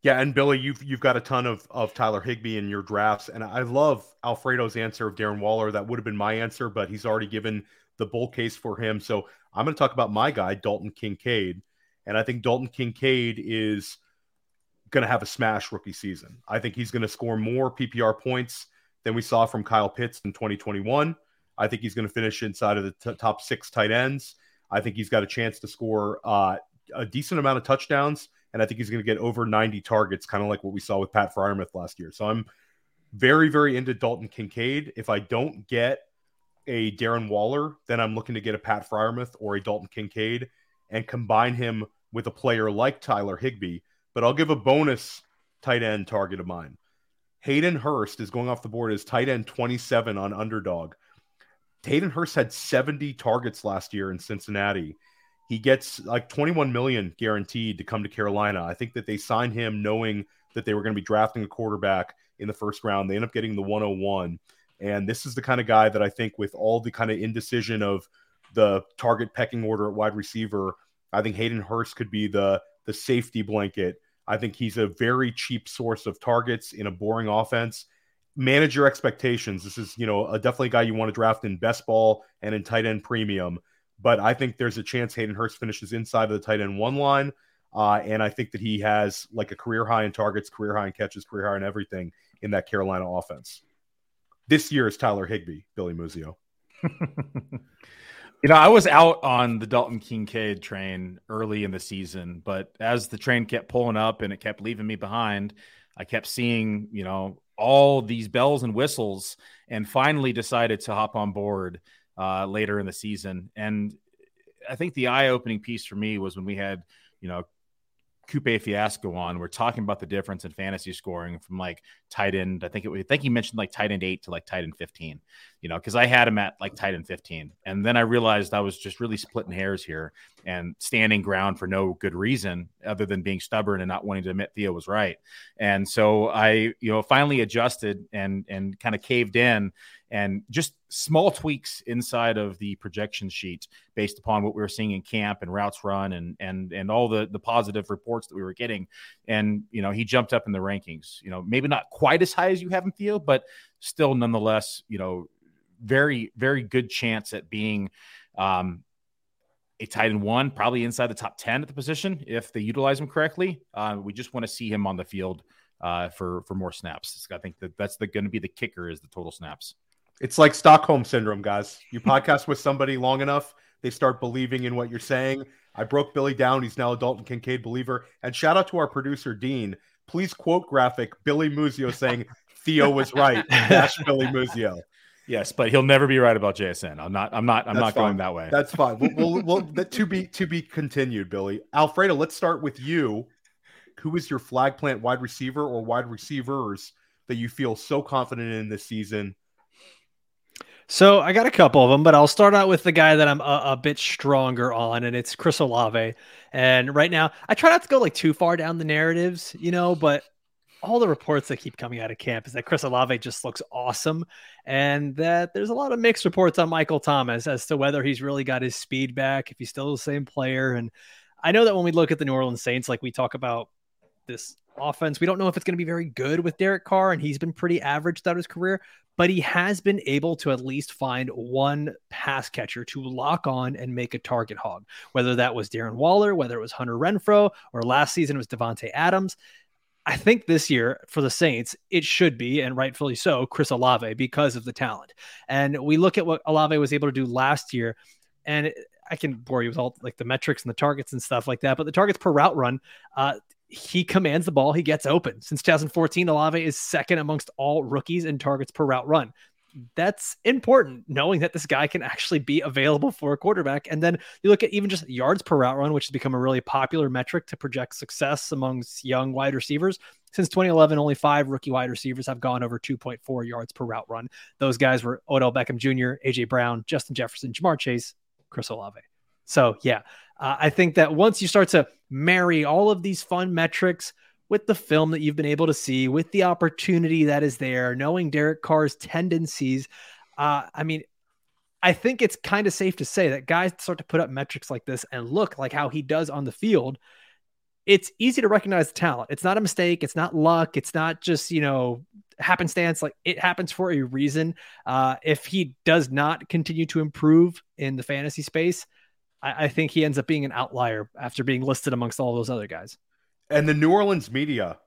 Yeah, and Billy, you've you've got a ton of of Tyler Higbee in your drafts, and I love Alfredo's answer of Darren Waller. That would have been my answer, but he's already given the bull case for him. So I'm going to talk about my guy, Dalton Kincaid, and I think Dalton Kincaid is going to have a smash rookie season. I think he's going to score more PPR points than we saw from Kyle Pitts in 2021. I think he's going to finish inside of the t- top six tight ends. I think he's got a chance to score uh, a decent amount of touchdowns, and I think he's going to get over 90 targets, kind of like what we saw with Pat Freiermuth last year. So I'm very, very into Dalton Kincaid. If I don't get a Darren Waller, then I'm looking to get a Pat Freiermuth or a Dalton Kincaid and combine him with a player like Tyler Higbee but I'll give a bonus tight end target of mine. Hayden Hurst is going off the board as tight end 27 on underdog. Hayden Hurst had 70 targets last year in Cincinnati. He gets like 21 million guaranteed to come to Carolina. I think that they signed him knowing that they were going to be drafting a quarterback in the first round. They end up getting the 101. And this is the kind of guy that I think, with all the kind of indecision of the target pecking order at wide receiver, I think Hayden Hurst could be the the safety blanket. I think he's a very cheap source of targets in a boring offense. Manage your expectations. This is, you know, a definitely guy you want to draft in best ball and in tight end premium. But I think there's a chance Hayden Hurst finishes inside of the tight end one line. Uh, and I think that he has like a career high in targets, career high in catches, career high in everything in that Carolina offense. This year is Tyler Higbee, Billy Muzio. You know, I was out on the Dalton Kincaid train early in the season, but as the train kept pulling up and it kept leaving me behind, I kept seeing, you know, all these bells and whistles and finally decided to hop on board uh, later in the season. And I think the eye opening piece for me was when we had, you know, Coupe Fiasco on. We're talking about the difference in fantasy scoring from like tight end. I think it, I think he mentioned like tight end eight to like tight end 15, you know, because I had him at like tight end 15. And then I realized I was just really splitting hairs here and standing ground for no good reason other than being stubborn and not wanting to admit Theo was right. And so I, you know, finally adjusted and, and kind of caved in and just small tweaks inside of the projection sheet based upon what we were seeing in camp and routes run and and and all the the positive reports that we were getting and you know he jumped up in the rankings you know maybe not quite as high as you have him Theo but still nonetheless you know very very good chance at being um a tight end one, probably inside the top 10 at the position if they utilize him correctly. Uh, we just want to see him on the field uh, for for more snaps. I think that that's going to be the kicker is the total snaps. It's like Stockholm syndrome, guys. You podcast with somebody long enough, they start believing in what you're saying. I broke Billy down. He's now a Dalton Kincaid believer. And shout out to our producer, Dean. Please quote graphic Billy Muzio saying Theo was right. Dash Billy Muzio. Yes, but he'll never be right about JSN. I'm not. I'm not. I'm That's not fine. going that way. That's fine. We'll, we'll, we'll, to be to be continued, Billy Alfredo. Let's start with you. Who is your flag plant wide receiver or wide receivers that you feel so confident in this season? So I got a couple of them, but I'll start out with the guy that I'm a, a, bit stronger on, and it's Chris Olave. And right now, I try not to go like too far down the narratives, you know, but all the reports that keep coming out of camp is that Chris Olave just looks awesome, and that there's a lot of mixed reports on Michael Thomas as to whether he's really got his speed back, if he's still the same player. And I know that when we look at the New Orleans Saints, like we talk about this offense. We don't know if it's going to be very good with Derek Carr, and he's been pretty average throughout his career, but he has been able to at least find one pass catcher to lock on and make a target hog, whether that was Darren Waller, whether it was Hunter Renfrow, or last season it was Davante Adams. I think this year for the Saints, it should be, and rightfully so, Chris Olave because of the talent. And we look at what Olave was able to do last year, and I can bore you with all like the metrics and the targets and stuff like that. But the targets per route run, uh, he commands the ball. He gets open. Since 2014, Olave is second amongst all rookies in targets per route run. That's important, knowing that this guy can actually be available for a quarterback. And then you look at even just yards per route run, which has become a really popular metric to project success amongst young wide receivers. Since 2011, only five rookie wide receivers have gone over 2.4 yards per route run. Those guys were Odell Beckham Jr., AJ Brown, Justin Jefferson, Ja'Marr Chase, Chris Olave. So, yeah, uh, I think that once you start to marry all of these fun metrics with the film that you've been able to see, with the opportunity that is there, knowing Derek Carr's tendencies, uh, I mean, I think it's kind of safe to say that guys start to put up metrics like this and look like how he does on the field. It's easy to recognize the talent. It's not a mistake. It's not luck. It's not just, you know, happenstance. Like it happens for a reason. Uh, if he does not continue to improve in the fantasy space, I, I think he ends up being an outlier after being listed amongst all those other guys. And the New Orleans media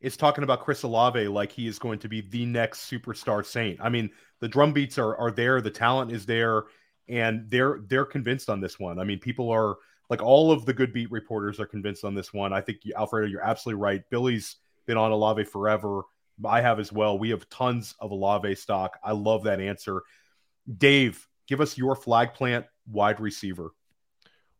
is talking about Chris Olave like he is going to be the next superstar saint. I mean, the drum beats are are there, the talent is there, and they're they're convinced on this one. I mean, people are like all of the good beat reporters are convinced on this one. I think Alfredo, you're absolutely right. Billy's been on Olave forever. I have as well. We have tons of Olave stock. I love that answer. Dave, give us your flag plant wide receiver.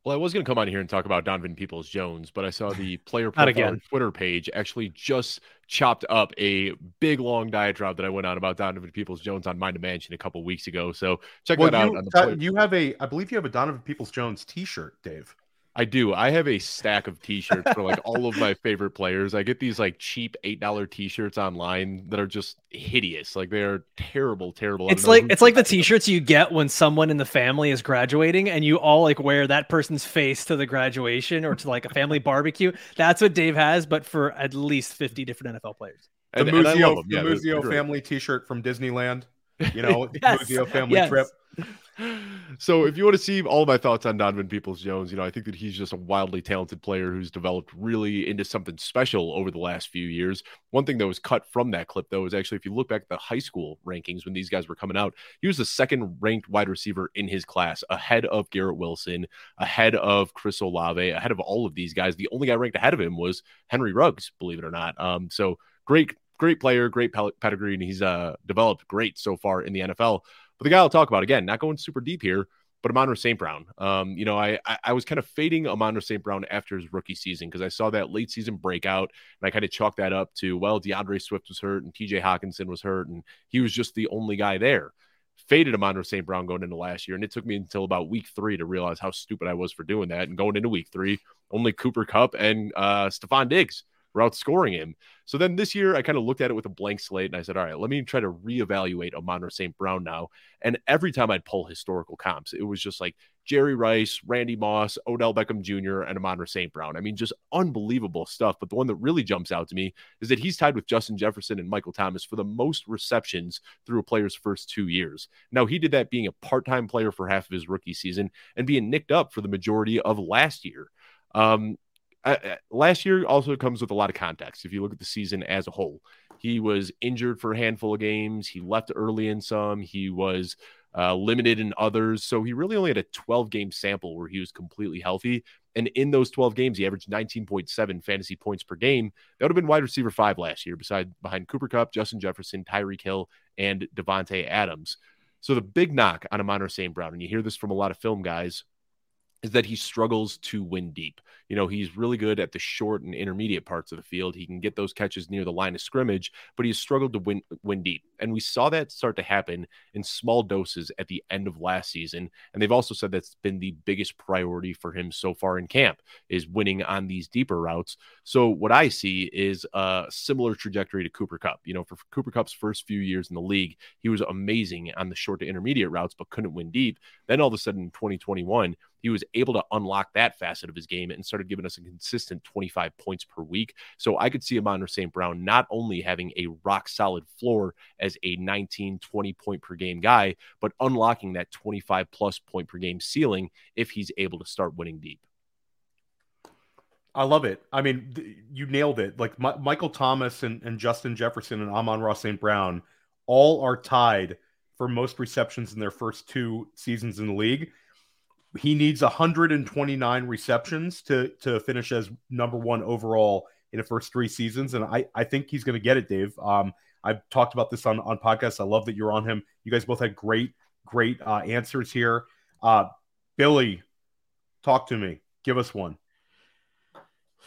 Well, I was going to come on here and talk about Donovan Peoples Jones, but I saw the player profile again. Twitter page actually just chopped up a big long diatribe that I went on about Donovan Peoples Jones on Mind a Mansion a couple weeks ago. So check Well, that out. you, On the you have a, I believe you have a Donovan Peoples Jones T-shirt, Dave. I do. I have a stack of t-shirts for like all of my favorite players. I get these like cheap eight dollar t-shirts online that are just hideous. Like they are terrible, terrible. It's like it's like the t-shirts you get when someone in the family is graduating and you all like wear that person's face to the graduation or to like a family barbecue. That's what Dave has, but for at least 50 different NFL players. The and, and Muzio, love them. the Yeah, they're- Muzio family T-shirt from Disneyland. You know, Yes, Muzio family yes. trip. So if you want to see all of my thoughts on Donovan Peoples Jones, you know, I think that he's just a wildly talented player who's developed really into something special over the last few years. One thing that was cut from that clip though is actually if you look back at the high school rankings when these guys were coming out, he was the second ranked wide receiver in his class, ahead of Garrett Wilson, ahead of Chris Olave, ahead of all of these guys. The only guy ranked ahead of him was Henry Ruggs, believe it or not. Um, so great, great player, great pedigree, and he's uh developed great so far in the NFL. But the guy I'll talk about again, not going super deep here, but Amon St. Brown. Um, you know, I, I I was kind of fading Amon St. Brown after his rookie season because I saw that late season breakout and I kind of chalked that up to well, D'Andre Swift was hurt and TJ Hockenson was hurt, and he was just the only guy there. Faded Amon St. Brown going into last year, and it took me until about week three to realize how stupid I was for doing that. And going into week three, only Cooper Kupp and uh Stefon Diggs were outscoring him. So then this year, I kind of looked at it with a blank slate and I said, all right, let me try to reevaluate Amon St. Brown now. And every time I'd pull historical comps, it was just like Jerry Rice, Randy Moss, Odell Beckham Jr., and Amon St. Brown. I mean, just unbelievable stuff. But the one that really jumps out to me is that he's tied with Justin Jefferson and Michael Thomas for the most receptions through a player's first two years. Now, he did that being a part time player for half of his rookie season and being nicked up for the majority of last year. Um, uh, uh, last year also comes with a lot of context. If you look at the season as a whole, he was injured for a handful of games. He left early in some. He was uh, limited in others. So he really only had a 12 game sample where he was completely healthy. And in those 12 games, he averaged 19.7 fantasy points per game. That would have been wide receiver five last year, beside behind Cooper Kupp, Justin Jefferson, Tyreek Hill, and Davante Adams. So the big knock on Amon St. Brown, and you hear this from a lot of film guys, is that he struggles to win deep. You know, he's really good at the short and intermediate parts of the field. He can get those catches near the line of scrimmage, but he's struggled to win win deep. And we saw that start to happen in small doses at the end of last season. And they've also said that's been the biggest priority for him so far in camp is winning on these deeper routes. So what I see is a similar trajectory to Cooper Kupp. You know, for Cooper Kupp's first few years in the league, he was amazing on the short to intermediate routes, but couldn't win deep. Then all of a sudden in 2021, he was able to unlock that facet of his game and started giving us a consistent 25 points per week. So I could see Amon St. Brown not only having a rock solid floor as a 19, 20 point per game guy, but unlocking that 25 plus point per game ceiling if he's able to start winning deep. I love it. I mean, th- you nailed it. Like Mi- Michael Thomas and, and Justin Jefferson and Amon-Ra St. Brown all are tied for most receptions in their first two seasons in the league. He needs 129 receptions to to finish as number one overall in the first three seasons, and I I think he's going to get it, Dave. Um, I've talked about this on on podcasts. I love that you're on him. You guys both had great great uh, answers here. Uh, Billy, talk to me. Give us one.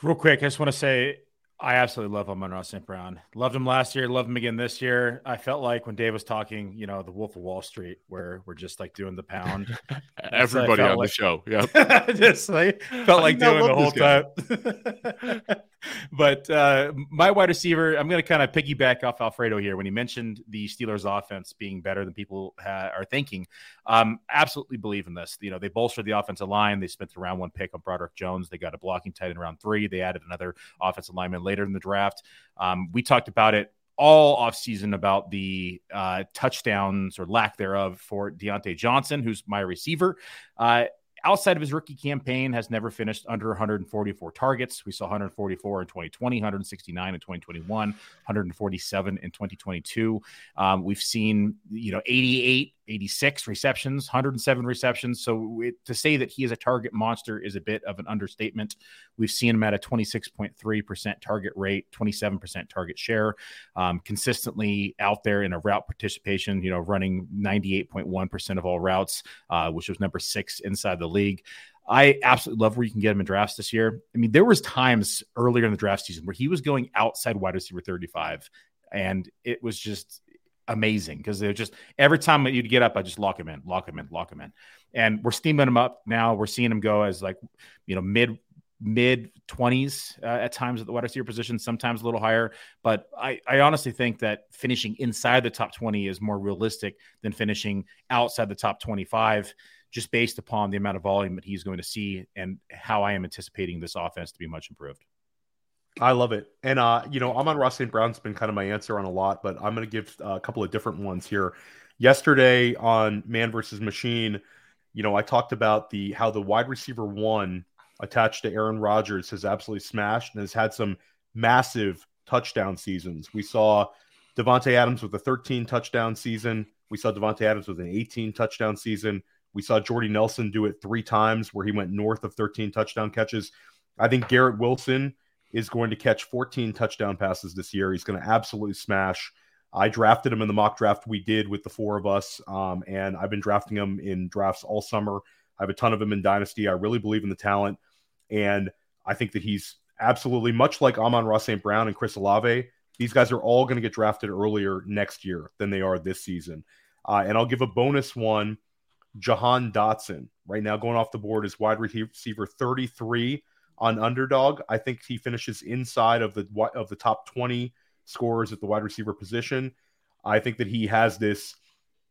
Real quick, I just want to say I absolutely love Amon-Ra St. Brown. Loved him last year, loved him again this year. I felt like when Dave was talking, you know, the Wolf of Wall Street, where we're just like doing the pound. Everybody on like- the show. Yeah. just like felt like doing the whole time. But uh, my wide receiver, I'm going to kind of piggyback off Alfredo here when he mentioned the Steelers' offense being better than people ha- are thinking. Um, absolutely believe in this. You know, they bolstered the offensive line. They spent the round one pick on Broderick Jones. They got a blocking tight in round three. They added another offensive lineman later in the draft. Um, we talked about it all offseason about the uh, touchdowns or lack thereof for Diontae Johnson, who's my receiver. Uh, outside of his rookie campaign, has never finished under 144 targets. We saw 144 in 2020, 169 in 2021, 147 in 2022. Um, we've seen, you know, 88, 86 receptions, 107 receptions. So it, to say that he is a target monster is a bit of an understatement. We've seen him at a 26.3% target rate, 27% target share, um, consistently out there in a route participation, you know, running 98.1% of all routes, uh, which was number six inside the league. I absolutely love where you can get him in drafts this year. I mean, there was times earlier in the draft season where he was going outside wide receiver 35, and it was just amazing because they're just every time you'd get up, I just lock him in, lock him in, lock him in. And we're steaming him up now. We're seeing him go as like, you know, mid mid 20s uh, at times at the wide receiver position, sometimes a little higher. But I, I honestly think that finishing inside the top 20 is more realistic than finishing outside the top 25, just based upon the amount of volume that he's going to see and how I am anticipating this offense to be much improved. I love it. And, uh, you know, Amon-Ra St. Brown's been kind of my answer on a lot, but I'm going to give a couple of different ones here. Yesterday on Man versus Machine, you know, I talked about the how the wide receiver one attached to Aaron Rodgers has absolutely smashed and has had some massive touchdown seasons. We saw Davante Adams with a 13 touchdown season. We saw Davante Adams with an 18 touchdown season. We saw Jordy Nelson do it three times where he went north of 13 touchdown catches. I think Garrett Wilson is going to catch 14 touchdown passes this year. He's going to absolutely smash. I drafted him in the mock draft we did with the four of us, um, and I've been drafting him in drafts all summer. I have a ton of him in Dynasty. I really believe in the talent. And I think that he's absolutely much like Amon-Ra St. Brown and Chris Olave. These guys are all going to get drafted earlier next year than they are this season. Uh, and I'll give a bonus one Jahan Dotson, right now going off the board is wide receiver 33 on underdog. I think he finishes inside of the of the top 20 scorers at the wide receiver position. I think that he has this,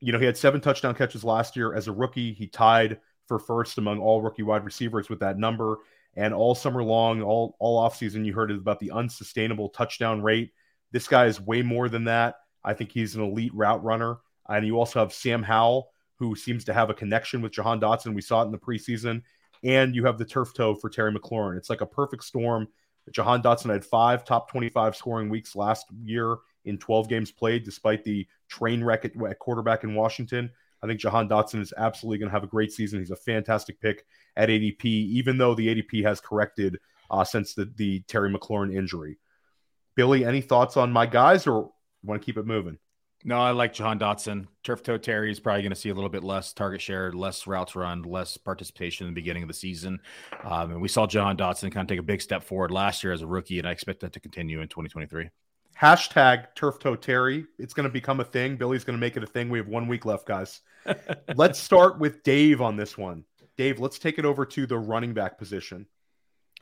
you know, he had seven touchdown catches last year as a rookie. He tied for first among all rookie wide receivers with that number. And all summer long, all all offseason, you heard about the unsustainable touchdown rate. This guy is way more than that. I think he's an elite route runner. And you also have Sam Howell, who seems to have a connection with Jahan Dotson. We saw it in the preseason. And you have the turf toe for Terry McLaurin. It's like a perfect storm. Jahan Dotson had five top 25 scoring weeks last year in 12 games played, despite the train wreck at, at quarterback in Washington. I think Jahan Dotson is absolutely going to have a great season. He's a fantastic pick at ADP, even though the ADP has corrected uh, since the, the Terry McLaurin injury. Billy, any thoughts on my guys, or want to keep it moving? No, I like Jahan Dotson. Turf toe Terry is probably going to see a little bit less target share, less routes run, less participation in the beginning of the season. Um, and we saw Jahan Dotson kind of take a big step forward last year as a rookie, and I expect that to continue in 2023 hashtag turf toe Terry. It's going to become a thing. Billy's going to make it a thing. We have one week left, guys. let's start with Dave on this one. Dave, let's take it over to the running back position.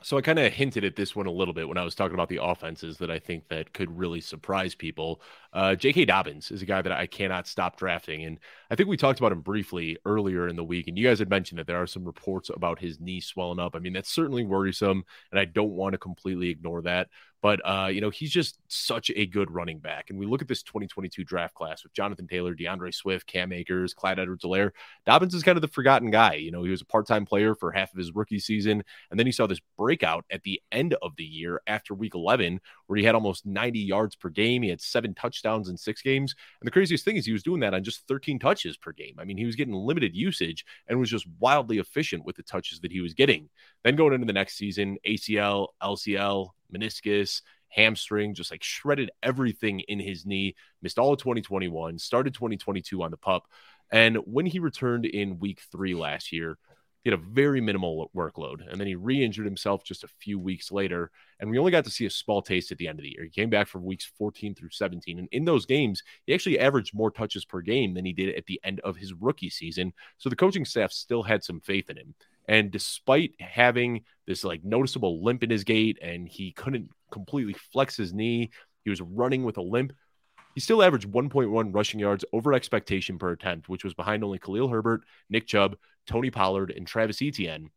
So I kind of hinted at this one a little bit when I was talking about the offenses that I think that could really surprise people. Uh, J.K. Dobbins is a guy that I cannot stop drafting, and I think we talked about him briefly earlier in the week, and you guys had mentioned that there are some reports about his knee swelling up. I mean, that's certainly worrisome, and I don't want to completely ignore that. But uh, you know, he's just such a good running back. And we look at this 2022 draft class with Jonathan Taylor, D'Andre Swift, Cam Akers, Clyde Edwards-Helaire. Dobbins is kind of the forgotten guy. You know, he was a part-time player for half of his rookie season, and then he saw this breakout at the end of the year after week 11, where he had almost 90 yards per game. He had seven touchdowns in six games. And the craziest thing is he was doing that on just 13 touches per game. I mean, he was getting limited usage and was just wildly efficient with the touches that he was getting. Then going into the next season, ACL, LCL, meniscus, hamstring, just like shredded everything in his knee, missed all of 2021, started 2022 on the pup. And when he returned in week three last year, he had a very minimal workload. And then he re injured himself just a few weeks later. And we only got to see a small taste at the end of the year. He came back from weeks 14 through 17. And in those games, he actually averaged more touches per game than he did at the end of his rookie season. So the coaching staff still had some faith in him. And despite having this like noticeable limp in his gait and he couldn't completely flex his knee, he was running with a limp. He still averaged 1.1 rushing yards over expectation per attempt, which was behind only Khalil Herbert, Nick Chubb, Tony Pollard, and Travis Etienne.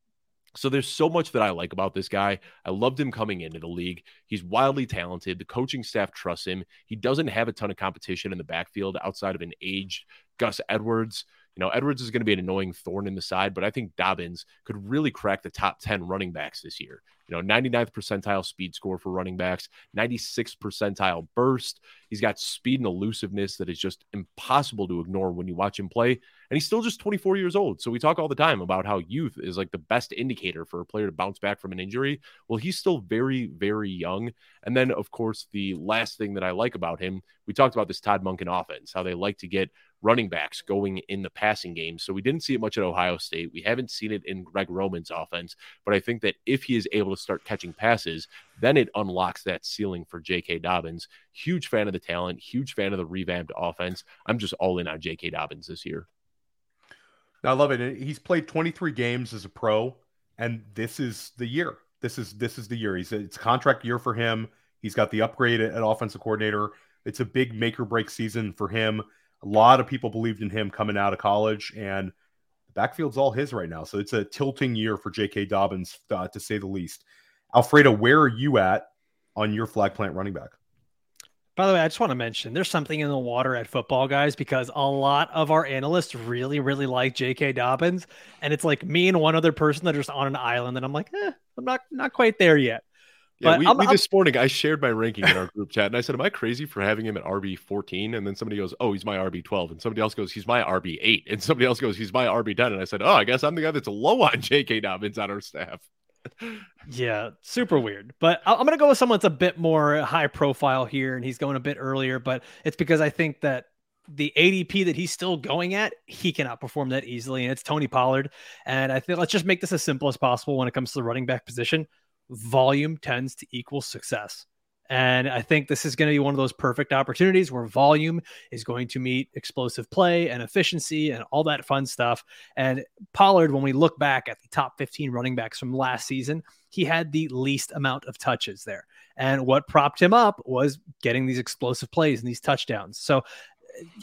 So there's so much that I like about this guy. I loved him coming into the league. He's wildly talented. The coaching staff trusts him. He doesn't have a ton of competition in the backfield outside of an aged Gus Edwards. You know, Edwards is going to be an annoying thorn in the side, but I think Dobbins could really crack the top 10 running backs this year. You know, 99th percentile speed score for running backs, 96th percentile burst. He's got speed and elusiveness that is just impossible to ignore when you watch him play. And he's still just 24 years old. So we talk all the time about how youth is like the best indicator for a player to bounce back from an injury. Well, he's still very, very young. And then, of course, the last thing that I like about him, we talked about this Todd Monken offense, how they like to get running backs going in the passing game. So we didn't see it much at Ohio State. We haven't seen it in Greg Roman's offense, but I think that if he is able to start catching passes, then it unlocks that ceiling for J.K. Dobbins. Huge fan of the talent, huge fan of the revamped offense. I'm just all in on J.K. Dobbins this year. I love it. He's played 23 games as a pro, and this is the year. This is this is the year. He's it's contract year for him. He's got the upgrade at, at offensive coordinator. It's a big make or break season for him. A lot of people believed in him coming out of college, and the backfield's all his right now. So it's a tilting year for J.K. Dobbins, uh, to say the least. Alfredo, where are you at on your flag plant running back? By the way, I just want to mention there's something in the water at football, guys, because a lot of our analysts really, really like J.K. Dobbins, and it's like me and one other person that are just on an island, and I'm like, eh, I'm not not quite there yet. Yeah, but we, I'm, we I'm, this morning I shared my ranking in our group chat, and I said, "Am I crazy for having him at RB 14?" And then somebody goes, "Oh, he's my RB 12," and somebody else goes, "He's my RB 8," and somebody else goes, "He's my RB 10." And I said, "Oh, I guess I'm the guy that's low on J.K. Dobbins on our staff." yeah, super weird. But I'm going to go with someone that's a bit more high profile here, and he's going a bit earlier. But it's because I think that the ADP that he's still going at, he cannot perform that easily, and it's Tony Pollard. And I think let's just make this as simple as possible when it comes to the running back position. Volume tends to equal success. And I think this is going to be one of those perfect opportunities where volume is going to meet explosive play and efficiency and all that fun stuff. And Pollard, when we look back at the top 15 running backs from last season, he had the least amount of touches there. And what propped him up was getting these explosive plays and these touchdowns. So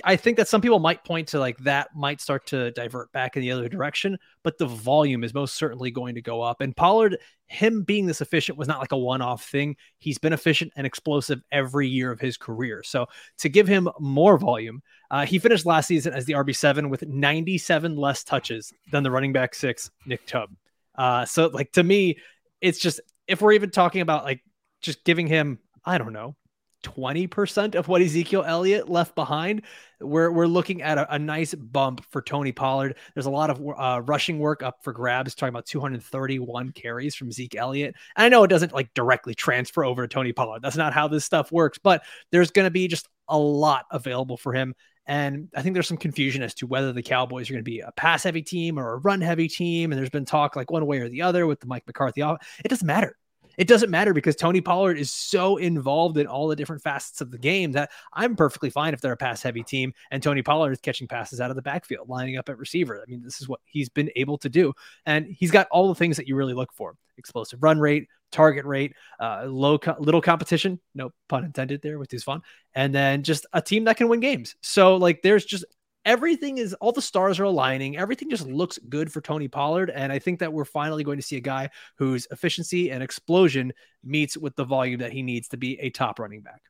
I think that some people might point to like that might start to divert back in the other direction, but the volume is most certainly going to go up. And Pollard, him being this efficient was not like a one off thing. He's been efficient and explosive every year of his career. So to give him more volume, uh, he finished last season as the RB7 with 97 less touches than the running back six, Nick Chubb. Uh, so, like, to me, it's just if we're even talking about like just giving him, I don't know, 20% of what Ezekiel Elliott left behind. We're, we're looking at a, a nice bump for Tony Pollard. There's a lot of uh, rushing work up for grabs, talking about 231 carries from Zeke Elliott. And I know it doesn't like directly transfer over to Tony Pollard. That's not how this stuff works, but there's going to be just a lot available for him. And I think there's some confusion as to whether the Cowboys are going to be a pass heavy team or a run heavy team. And there's been talk like one way or the other with the Mike McCarthy. It doesn't matter. It doesn't matter because Tony Pollard is so involved in all the different facets of the game that I'm perfectly fine if they're a pass heavy team and Tony Pollard is catching passes out of the backfield, lining up at receiver. I mean, this is what he's been able to do. And he's got all the things that you really look for explosive run rate, target rate, uh, low, co- little competition, no pun intended there, is fun. And then just a team that can win games. So, like, there's just everything is all the stars are aligning. Everything just looks good for Tony Pollard. And I think that we're finally going to see a guy whose efficiency and explosion meets with the volume that he needs to be a top running back.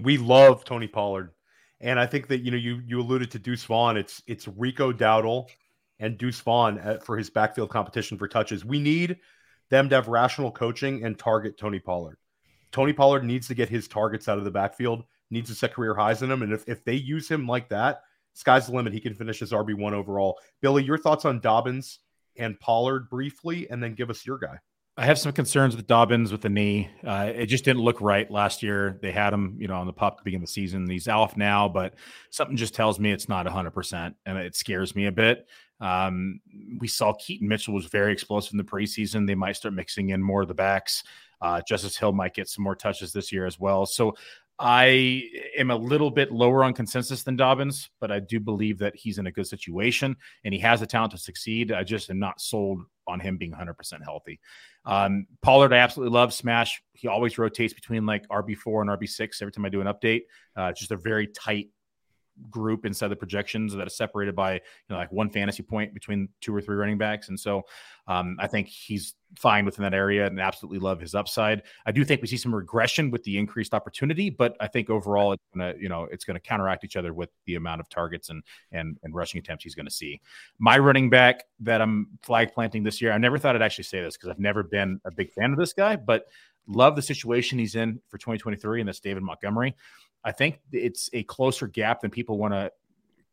We love Tony Pollard. And I think that you know you you alluded to Deuce Vaughn. It's it's Rico Dowdle and Deuce Vaughn at, for his backfield competition for touches. We need them to have rational coaching and target Tony Pollard. Tony Pollard needs to get his targets out of the backfield, needs to set career highs in them. And if, if they use him like that, sky's the limit. He can finish as RB1 overall. Billy, your thoughts on Dobbins and Pollard briefly, and then give us your guy. I have some concerns with Dobbins with the knee. Uh, it just didn't look right last year. They had him, you know, on the pup to begin the season. He's off now, but something just tells me it's not 100%, and it scares me a bit. Um, we saw Keaton Mitchell was very explosive in the preseason. They might start mixing in more of the backs. Uh, Justice Hill might get some more touches this year as well. So I am a little bit lower on consensus than Dobbins, but I do believe that he's in a good situation and he has the talent to succeed. I just am not sold on him being 100% healthy. Um, Pollard, I absolutely love. Smash. He always rotates between like RB4 and RB6 every time I do an update. Uh, just a very tight group inside the projections that is separated by you know like one fantasy point between two or three running backs. And so um, i think he's fine within that area and absolutely love his upside. I do think we see some regression with the increased opportunity but i think overall it's gonna you know it's gonna counteract each other with the amount of targets and and, and rushing attempts he's gonna see. My running back that i'm flag planting this year i never thought i'd actually say this because i've never been a big fan of this guy but love the situation he's in for 2023 and that's david montgomery I think it's a closer gap than people want to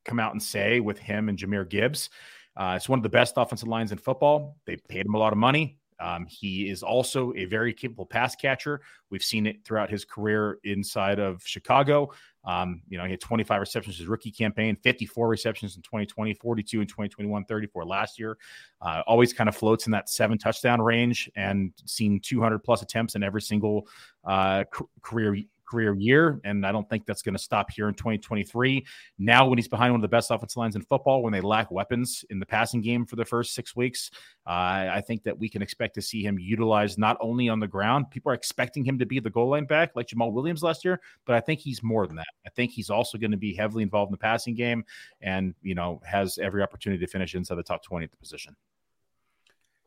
come out and say with him and Jahmyr Gibbs. Uh, it's one of the best offensive lines in football. They paid him a lot of money. Um, he is also a very capable pass catcher. We've seen it throughout his career inside of Chicago. Um, you know, he had 25 receptions his rookie campaign, 54 receptions in 2020, 42 in 2021, 34 last year. Uh, always kind of floats in that seven touchdown range and seen 200 plus attempts in every single uh, career career year. And I don't think that's going to stop here in 2023. Now, when he's behind one of the best offensive lines in football, when they lack weapons in the passing game for the first six weeks, uh, I think that we can expect to see him utilized not only on the ground. People are expecting him to be the goal line back like Jamaal Williams last year, but I think he's more than that. I think he's also going to be heavily involved in the passing game and, you know, has every opportunity to finish inside the top 20 at the position.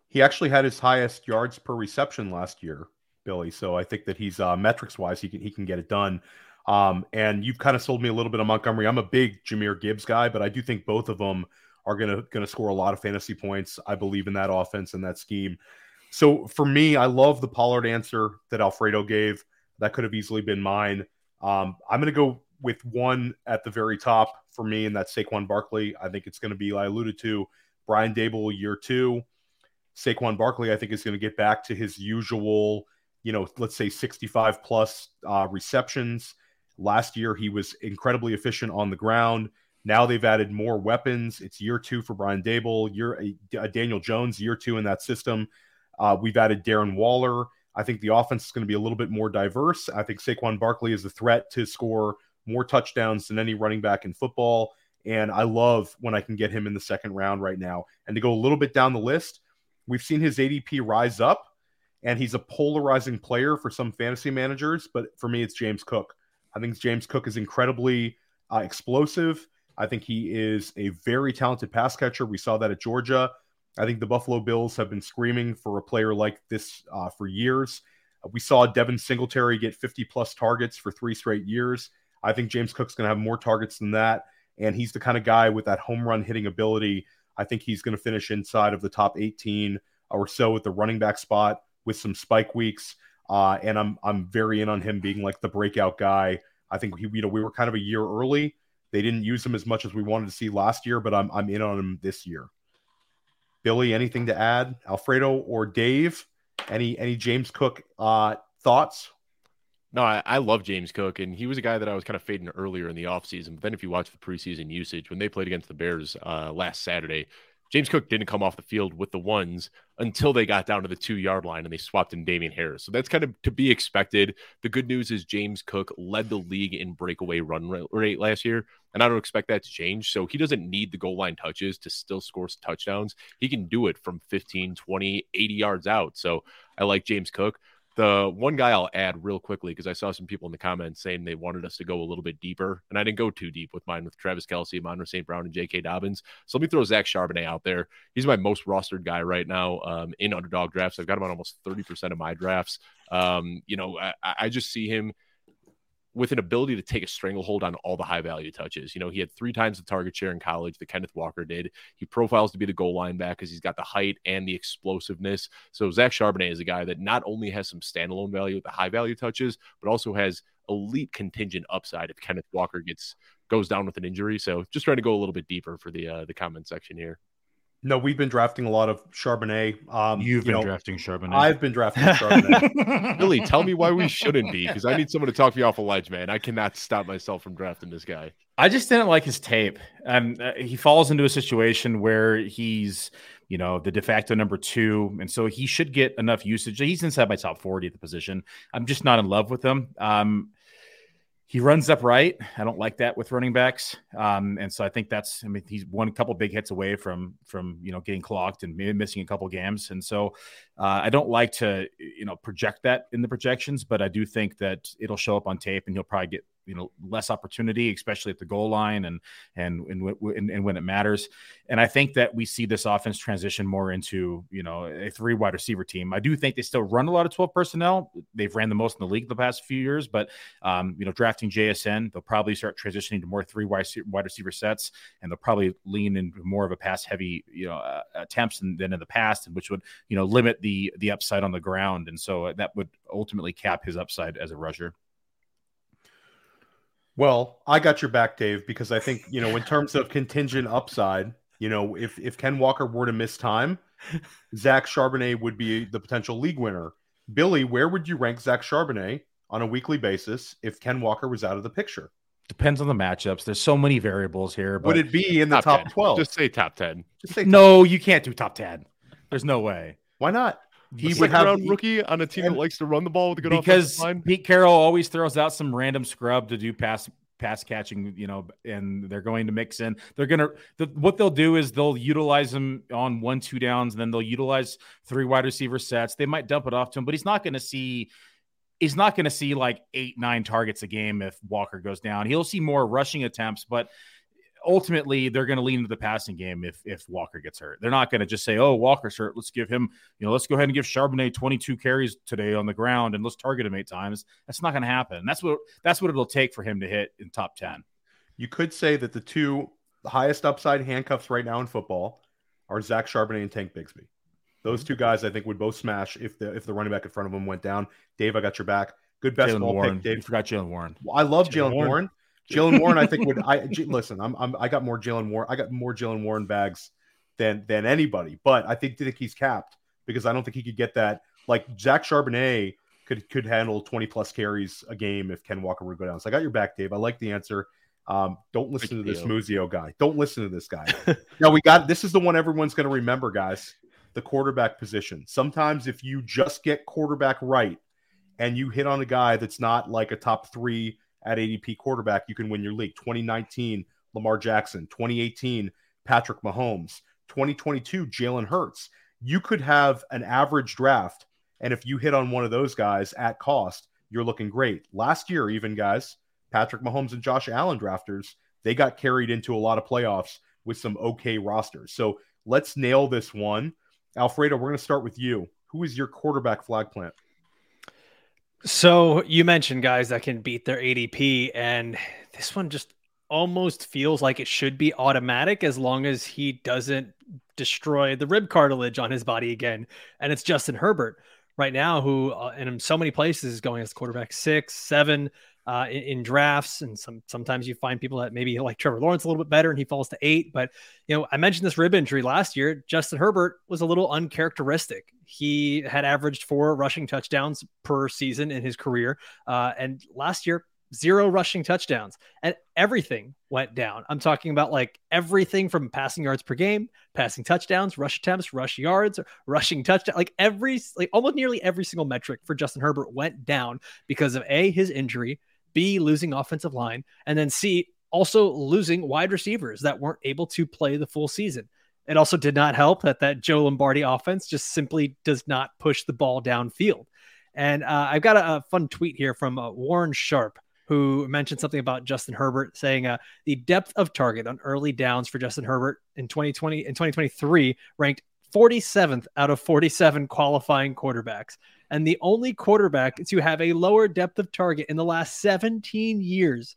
He actually had his highest yards per reception last year Billy. So I think that he's uh, metrics wise, he can he can get it done. Um, and you've kind of sold me a little bit of Montgomery. I'm a big Jahmyr Gibbs guy, but I do think both of them are gonna gonna score a lot of fantasy points. I believe in that offense and that scheme. So for me, I love the Pollard answer that Alfredo gave. That could have easily been mine. Um, I'm gonna go with one at the very top for me, and that's Saquon Barkley. I think it's to be, I alluded to, Brian Daboll year two. Saquon Barkley, I think, is going to get back to his usual you know, let's say 65 plus uh, receptions. Last year, he was incredibly efficient on the ground. Now they've added more weapons. It's year two for Brian Daboll, year uh, Daniel Jones, year two in that system. Uh, we've added Darren Waller. I think the offense is going to be a little bit more diverse. I think Saquon Barkley is a threat to score more touchdowns than any running back in football. And I love when I can get him in the second round right now. And to go a little bit down the list, we've seen his ADP rise up and he's a polarizing player for some fantasy managers. But for me, it's James Cook. I think James Cook is incredibly uh, explosive. I think he is a very talented pass catcher. We saw that at Georgia. I think the Buffalo Bills have been screaming for a player like this uh, for years. We saw Devin Singletary get 50 plus targets for three straight years. I think James Cook's going to have more targets than that. And he's the kind of guy with that home run hitting ability. I think he's going to finish inside of the top 18 or so at the running back spot with some spike weeks. Uh, and I'm I'm very in on him being like the breakout guy. I think he, you know, we were kind of a year early. They didn't use him as much as we wanted to see last year, but I'm I'm in on him this year. Billy, anything to add? Alfredo or Dave? Any any James Cook uh, thoughts? No, I, I, love James Cook, and he was a guy that I was kind of fading earlier in the offseason. But then, if you watch the preseason usage, when they played against the Bears uh, last Saturday, James Cook didn't come off the field with the ones until they got down to the two yard line and they swapped in Damien Harris. So that's kind of to be expected. The good news is James Cook led the league in breakaway run rate last year, and I don't expect that to change. So he doesn't need the goal line touches to still score touchdowns. He can do it from 15, 20, 80 yards out. So I like James Cook. The one guy I'll add real quickly because I saw some people in the comments saying they wanted us to go a little bit deeper, and I didn't go too deep with mine with Travis Kelce, Amon St. Brown, and J.K. Dobbins. So let me throw Zach Charbonnet out there. He's my most rostered guy right now um, in underdog drafts. I've got him on almost 30% of my drafts. Um, you know, I, I just see him – with an ability to take a stranglehold on all the high value touches. You know, he had three times the target share in college that Kenneth Walker did. He profiles to be the goal line back because he's got the height and the explosiveness. So Zach Charbonnet is a guy that not only has some standalone value with the high value touches, but also has elite contingent upside if Kenneth Walker gets goes down with an injury. So just trying to go a little bit deeper for the uh, the comment section here. No, we've been drafting a lot of Charbonnet. Um, You've you been know, drafting Charbonnet. I've been drafting Charbonnet. Billy, tell me why we shouldn't be, because I need someone to talk me off a ledge, man. I cannot stop myself from drafting this guy. I just didn't like his tape. Um, uh, he falls into a situation where he's, you know, the de facto number two, and so he should get enough usage. He's inside my top forty at the position. I'm just not in love with him. Um, he runs up right. I don't like that with running backs, um, and so I think that's. I mean, he's one couple big hits away from from you know getting clocked and maybe missing a couple games, and so uh, I don't like to you know project that in the projections, but I do think that it'll show up on tape, and he'll probably get you know less opportunity, especially at the goal line and and and, and, and when it matters. And I think that we see this offense transition more into you know a three wide receiver team. I do think they still run a lot of twelve personnel. They've ran the most in the league the past few years, but um, you know drafting JSN, they'll probably start transitioning to more three wide receiver sets, and they'll probably lean into more of a pass heavy you know uh, attempts than, than in the past, and which would you know limit the the upside on the ground, and so that would ultimately cap his upside as a rusher. Well, I got your back, Dave, because I think, you know, in terms of contingent upside, you know, if if Ken Walker were to miss time, Zach Charbonnet would be the potential league winner. Billy, where would you rank Zach Charbonnet on a weekly basis if Ken Walker was out of the picture? Depends on the matchups. There's so many variables here. But Would it be in the top, 10. 12? Just say top 10. Just say no, you can't do top ten. There's no way. Why not? He would have round rookie on a team that likes to run the ball with a good because offensive line. Pete Carroll always throws out some random scrub to do pass pass catching, you know, and they're going to mix in. They're gonna the, what they'll do is they'll utilize him on one two downs, and then they'll utilize three wide receiver sets. They might dump it off to him, but he's not going to see. He's not going to see like eight, nine targets a game if Walker goes down. He'll see more rushing attempts, but ultimately they're going to lean into the passing game if if Walker gets hurt. They're not going to just say, "Oh, Walker's hurt. Let's give him, you know, let's go ahead and give Charbonnet 22 carries today on the ground and let's target him eight times." That's not going to happen. That's what that's what it'll take for him to hit in top 10. You could say that the two highest upside handcuffs right now in football are Zach Charbonnet and Tank Bigsby. Those two guys, I think, would both smash if the if the running back in front of them went down. Dave, I got your back. Good best Jaylen ball Warren. pick, You Dave. forgot Jaylen Warren. I love Jaylen Jaylen Warren. Warren. Jaylen Warren, I think would I J- listen. I'm, I'm I got more Jaylen Warren. I got more Jaylen Warren bags than than anybody. But I think think he's capped because I don't think he could get that. Like Zach Charbonnet could could handle 20 plus carries a game if Ken Walker would go down. So I got your back, Dave. I like the answer. Um, don't listen to this you. Muzio guy. Don't listen to this guy. now we got this is the one everyone's going to remember, guys. The quarterback position. Sometimes if you just get quarterback right and you hit on a guy that's not like a top three at ADP quarterback, you can win your league. 2019, Lamar Jackson. 2018, Patrick Mahomes. 2022, Jalen Hurts. You could have an average draft, and if you hit on one of those guys at cost, you're looking great. Last year, even guys, Patrick Mahomes and Josh Allen drafters, they got carried into a lot of playoffs with some okay rosters. So let's nail this one. Alfredo, we're going to start with you. Who is your quarterback flag plant? So you mentioned guys that can beat their ADP, and this one just almost feels like it should be automatic as long as he doesn't destroy the rib cartilage on his body again. And it's Justin Herbert right now, who uh, in so many places is going as quarterback six, seven uh, in, in drafts, and some sometimes you find people that maybe like Trevor Lawrence a little bit better, and he falls to eight. But you know, I mentioned this rib injury last year. Justin Herbert was a little uncharacteristic. He had averaged four rushing touchdowns per season in his career, uh, and last year zero rushing touchdowns, and everything went down. I'm talking about like everything from passing yards per game, passing touchdowns, rush attempts, rush yards, rushing touchdown, like every like almost nearly every single metric for Justin Herbert went down because of a his injury, b losing offensive line, and then c also losing wide receivers that weren't able to play the full season. It also did not help that that Joe Lombardi offense just simply does not push the ball downfield. And uh, I've got a, a fun tweet here from uh, Warren Sharp, who mentioned something about Justin Herbert, saying uh, the depth of target on early downs for Justin Herbert in 2020 in 2023 ranked 47th out of 47 qualifying quarterbacks, and the only quarterback to have a lower depth of target in the last 17 years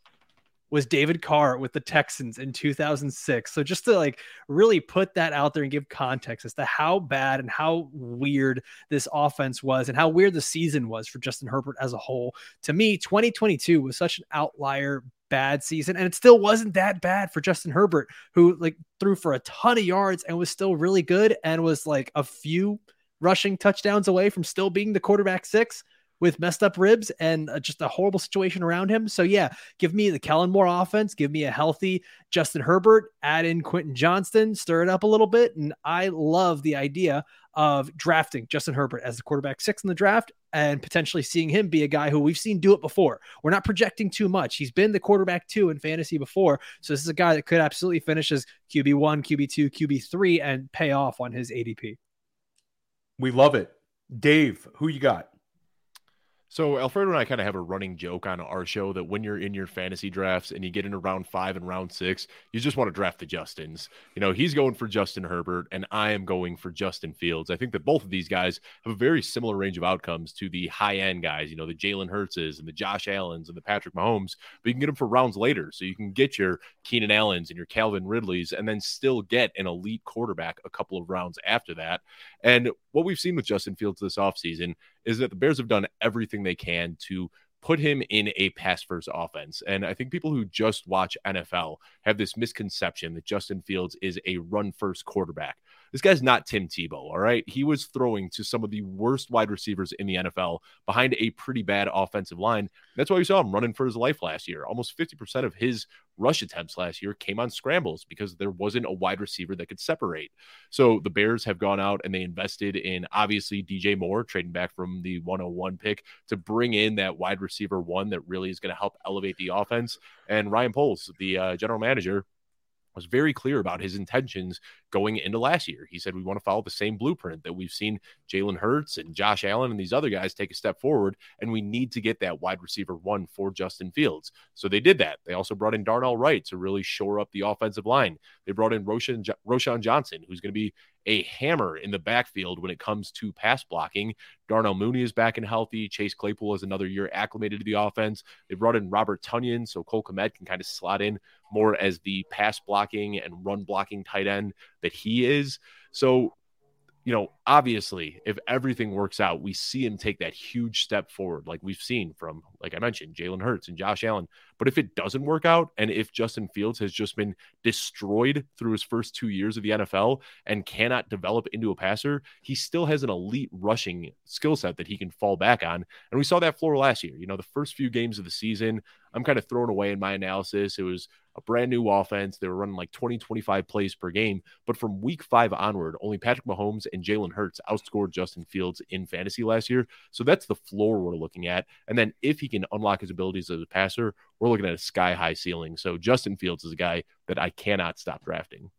was David Carr with the Texans in 2006. So just to like really put that out there and give context as to how bad and how weird this offense was and how weird the season was for Justin Herbert as a whole. To me, 2022 was such an outlier bad season and it still wasn't that bad for Justin Herbert who like threw for a ton of yards and was still really good and was like a few rushing touchdowns away from still being the quarterback 6 with messed up ribs and uh, just a horrible situation around him. So yeah, give me the Kellen Moore offense, give me a healthy Justin Herbert, add in Quentin Johnston, stir it up a little bit, and I love the idea of drafting Justin Herbert as the quarterback six in the draft and potentially seeing him be a guy who we've seen do it before. We're not projecting too much. He's been the quarterback two in fantasy before. So this is a guy that could absolutely finish as QB1, QB2, QB3 and pay off on his ADP. We love it. Dave, who you got? So Alfredo and I kind of have a running joke on our show that when you're in your fantasy drafts and you get into round five and round six, you just want to draft the Justins. You know, he's going for Justin Herbert and I am going for Justin Fields. I think that both of these guys have a very similar range of outcomes to the high end guys, you know, the Jalen Hurtses and the Josh Allens and the Patrick Mahomes, but you can get them for rounds later. So you can get your Keenan Allens and your Calvin Ridleys and then still get an elite quarterback a couple of rounds after that. And what we've seen with Justin Fields this offseason is that the Bears have done everything they can to put him in a pass first offense. And I think people who just watch NFL have this misconception that Justin Fields is a run first quarterback. This guy's not Tim Tebow, all right? He was throwing to some of the worst wide receivers in the NFL behind a pretty bad offensive line. That's why we saw him running for his life last year. Almost 50% of his rush attempts last year came on scrambles because there wasn't a wide receiver that could separate. So the Bears have gone out and they invested in obviously DJ Moore, trading back from the 101 pick to bring in that wide receiver one that really is going to help elevate the offense. And Ryan Poles, the uh, general manager, was very clear about his intentions going into last year. He said, We want to follow the same blueprint that we've seen Jalen Hurts and Josh Allen and these other guys take a step forward, and we need to get that wide receiver one for Justin Fields. So they did that. They also brought in Darnell Wright to really shore up the offensive line. They brought in Roschon, Roschon Johnson, who's going to be a hammer in the backfield when it comes to pass blocking. Darnell Mooney is back and healthy. Chase Claypool is another year acclimated to the offense. They brought in Robert Tonyan, so Cole Kmet can kind of slot in more as the pass blocking and run blocking tight end that he is. So you know, obviously, if everything works out, we see him take that huge step forward, like we've seen from, like I mentioned, Jalen Hurts and Josh Allen. But if it doesn't work out, and if Justin Fields has just been destroyed through his first two years of the NFL and cannot develop into a passer, he still has an elite rushing skill set that he can fall back on. And we saw that floor last year. You know, the first few games of the season, I'm kind of thrown away in my analysis. It was a brand new offense. They were running like 20, 25 plays per game. But from week five onward, only Patrick Mahomes and Jalen Hurts outscored Justin Fields in fantasy last year. So that's the floor we're looking at. And then if he can unlock his abilities as a passer, we're looking at a sky high ceiling. So Justin Fields is a guy that I cannot stop drafting.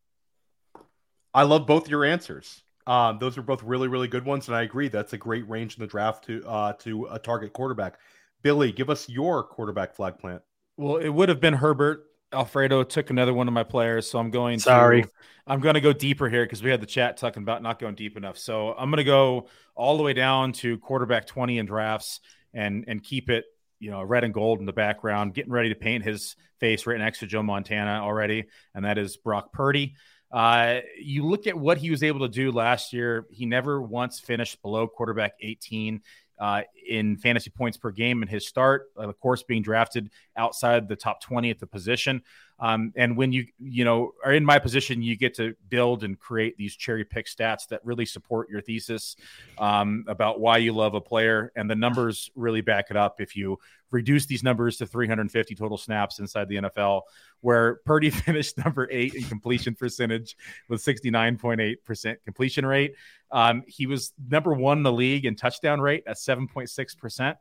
I love both your answers. Um, those are both really, really good ones, and I agree that's a great range in the draft to uh, to a target quarterback. Billy, give us your quarterback flag plant. Well, it would have been Herbert Alfredo took another one of my players, so I'm going. Sorry, to, I'm going to go deeper here because we had the chat talking about not going deep enough. So I'm going to go all the way down to quarterback 20 in drafts and and keep it, you know, red and gold in the background, getting ready to paint his face right next to Joe Montana already, and that is Brock Purdy. Uh, you look at what he was able to do last year. He never once finished below quarterback 18 uh, in fantasy points per game in his start. Of course, being drafted outside the top 20 at the position. Um, and when you you know are in my position, you get to build and create these cherry pick stats that really support your thesis um, about why you love a player, and the numbers really back it up. If you reduce these numbers to 350 total snaps inside the NFL, where Purdy finished number eight in completion percentage with 69.8% completion rate. Um, he was number one in the league in touchdown rate at 7.6%.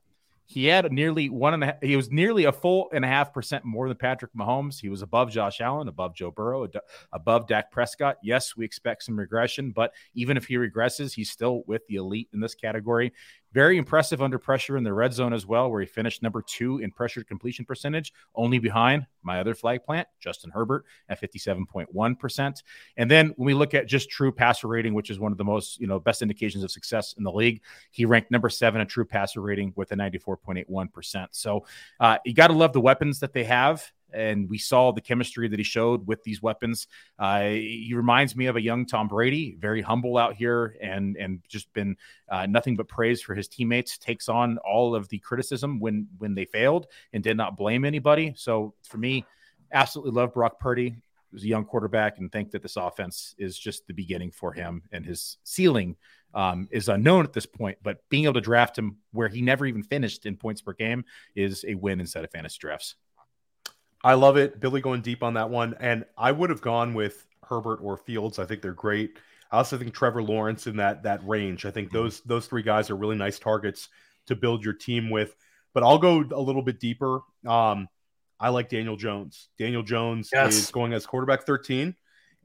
He had nearly one and he was nearly a full and a half percent more than Patrick Mahomes. He was above Josh Allen, above Joe Burrow, above Dak Prescott. Yes, we expect some regression, but even if he regresses, he's still with the elite in this category. Very impressive under pressure in the red zone as well, where he finished number two in pressure completion percentage, only behind my other flag plant, Justin Herbert, at 57.1%. And then when we look at just true passer rating, which is one of the most, you know, best indications of success in the league, he ranked number seven in true passer rating with a 94.81%. So uh, you got to love the weapons that they have and we saw the chemistry that he showed with these weapons. Uh, he reminds me of a young Tom Brady, very humble out here, and and just been uh, nothing but praise for his teammates. Takes on all of the criticism when when they failed and did not blame anybody. So for me, absolutely love Brock Purdy. He's a young quarterback, and think that this offense is just the beginning for him, and his ceiling um, is unknown at this point. But being able to draft him where he never even finished in points per game is a win instead of fantasy drafts. I love it. Billy going deep on that one. And I would have gone with Herbert or Fields. I think they're great. I also think Trevor Lawrence in that that range. I think mm-hmm. those those three guys are really nice targets to build your team with. But I'll go a little bit deeper. Um, I like Daniel Jones. Daniel Jones yes. is going as quarterback 13.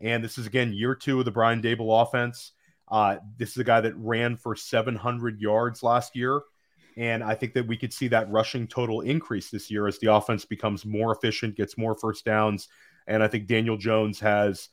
And this is again year two of the Brian Daboll offense. Uh, this is a guy that ran for 700 yards last year. And I think that we could see that rushing total increase this year as the offense becomes more efficient, gets more first downs. And I think Daniel Jones has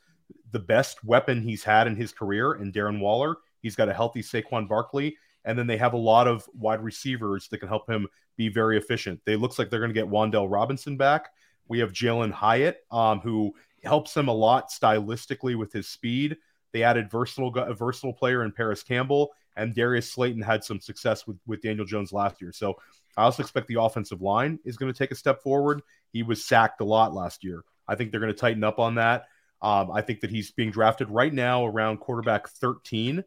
the best weapon he's had in his career in Darren Waller. He's got a healthy Saquon Barkley. And then they have a lot of wide receivers that can help him be very efficient. They looks like they're going to get Wan'Dale Robinson back. We have Jalin Hyatt, um, who helps them a lot stylistically with his speed. They added versatile, a versatile player in Parris Campbell, and Darius Slayton had some success with, with Daniel Jones last year. So I also expect the offensive line is going to take a step forward. He was sacked a lot last year. I think they're going to tighten up on that. Um, I think that he's being drafted right now around quarterback 13.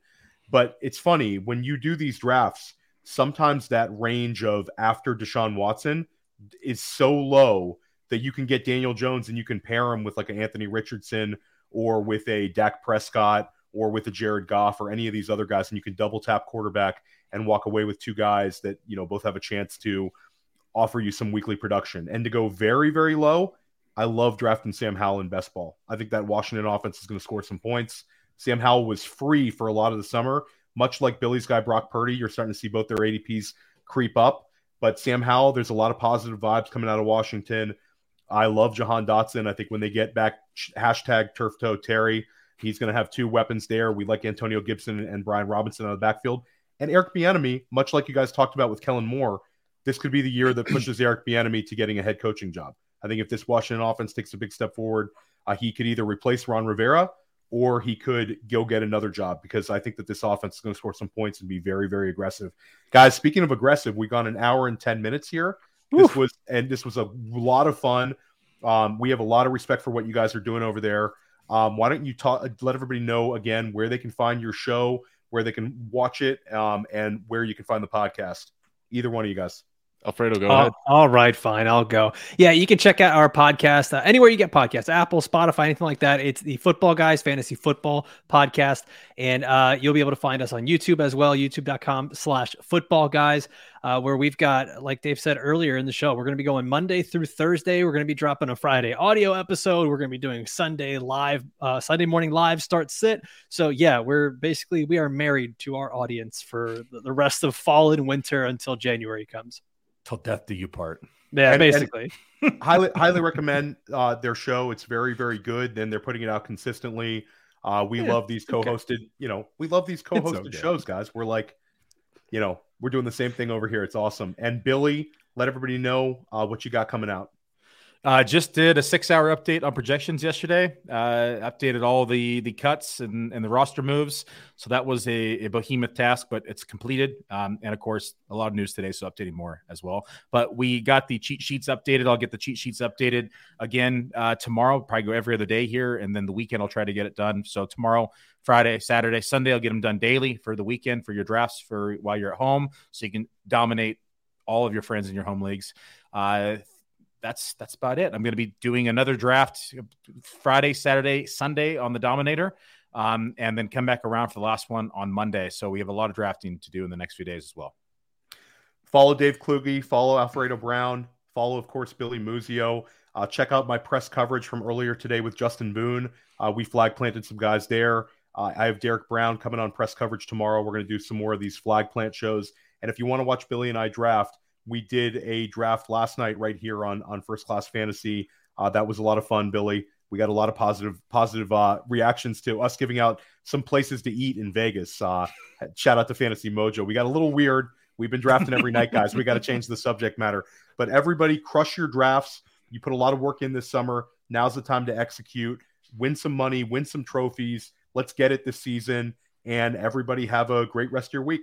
But it's funny when you do these drafts, sometimes that range of after Deshaun Watson is so low that you can get Daniel Jones and you can pair him with like an Anthony Richardson or with a Dak Prescott or with a Jared Goff or any of these other guys, and you can double tap quarterback and walk away with two guys that you know both have a chance to offer you some weekly production. And to go very, very low, I love drafting Sam Howell in best ball. I think that Washington offense is going to score some points. Sam Howell was free for a lot of the summer, much like Billy's guy Brock Purdy. You're starting to see both their ADPs creep up. But Sam Howell, there's a lot of positive vibes coming out of Washington. I love Jahan Dotson. I think when they get back hashtag turf toe Terry, he's going to have two weapons there. We like Antonio Gibson and Brian Robinson on the backfield. And Eric Bieniemy, much like you guys talked about with Kellen Moore, this could be the year that pushes Eric Bieniemy to getting a head coaching job. I think if this Washington offense takes a big step forward, uh, he could either replace Ron Rivera or he could go get another job because I think that this offense is going to score some points and be very, very aggressive. Guys, speaking of aggressive, we got an hour and 10 minutes here. This was and this was a lot of fun. Um, we have a lot of respect for what you guys are doing over there. Um, why don't you talk, let everybody know again where they can find your show, where they can watch it, um, and where you can find the podcast? Either one of you guys. Alfredo, go Oh, ahead. all right, fine. I'll go. Yeah, you can check out our podcast uh, anywhere you get podcasts, Apple, Spotify, anything like that. It's the Football Guys Fantasy Football Podcast. And uh, you'll be able to find us on YouTube as well, youtube.com slash football guys, uh, where we've got, like Dave said earlier in the show, we're going to be going Monday through Thursday. We're going to be dropping a Friday audio episode. We're going to be doing Sunday live, uh, Sunday morning live start sit. So, yeah, we're basically, we are married to our audience for the rest of fall and winter until January comes. Till death do you part. Yeah, And- and- basically. highly highly recommend uh, their show. It's very very good. Then they're putting it out consistently. Uh, we Yeah, love these co-hosted. You know, we love these co-hosted okay. shows, guys. We're like, you know, we're doing the same thing over here. It's awesome. And Billy, let everybody know uh, what you got coming out. Uh, just did a six-hour update on projections yesterday. Uh, updated all the the cuts and, and the roster moves. So that was a, a behemoth task, but it's completed. Um, and of course, a lot of news today, so updating more as well. But we got the cheat sheets updated. I'll get the cheat sheets updated again uh, tomorrow. Probably go every other day here, and then the weekend I'll try to get it done. So tomorrow, Friday, Saturday, Sunday, I'll get them done daily for the weekend for your drafts for while you're at home, so you can dominate all of your friends in your home leagues. Uh, that's that's about it. I'm going to be doing another draft Friday, Saturday, Sunday on the Dominator, um, and then come back around for the last one on Monday. So we have a lot of drafting to do in the next few days as well. Follow Dave Kluge, follow Alfredo Brown, follow, of course, Billy Muzio. Uh, check out my press coverage from earlier today with Justin Boone. Uh, we flag planted some guys there. Uh, I have Derek Brown coming on press coverage tomorrow. We're going to do some more of these flag plant shows. And if you want to watch Billy and I draft, we did a draft last night right here on on First Class Fantasy. Uh, that was a lot of fun, Billy. We got a lot of positive positive uh, reactions to us giving out some places to eat in Vegas. Uh, shout out to Fantasy Mojo. We got a little weird. We've been drafting every night, guys. We got to change the subject matter. But everybody, crush your drafts. You put a lot of work in this summer. Now's the time to execute. Win some money. Win some trophies. Let's get it this season. And everybody have a great rest of your week.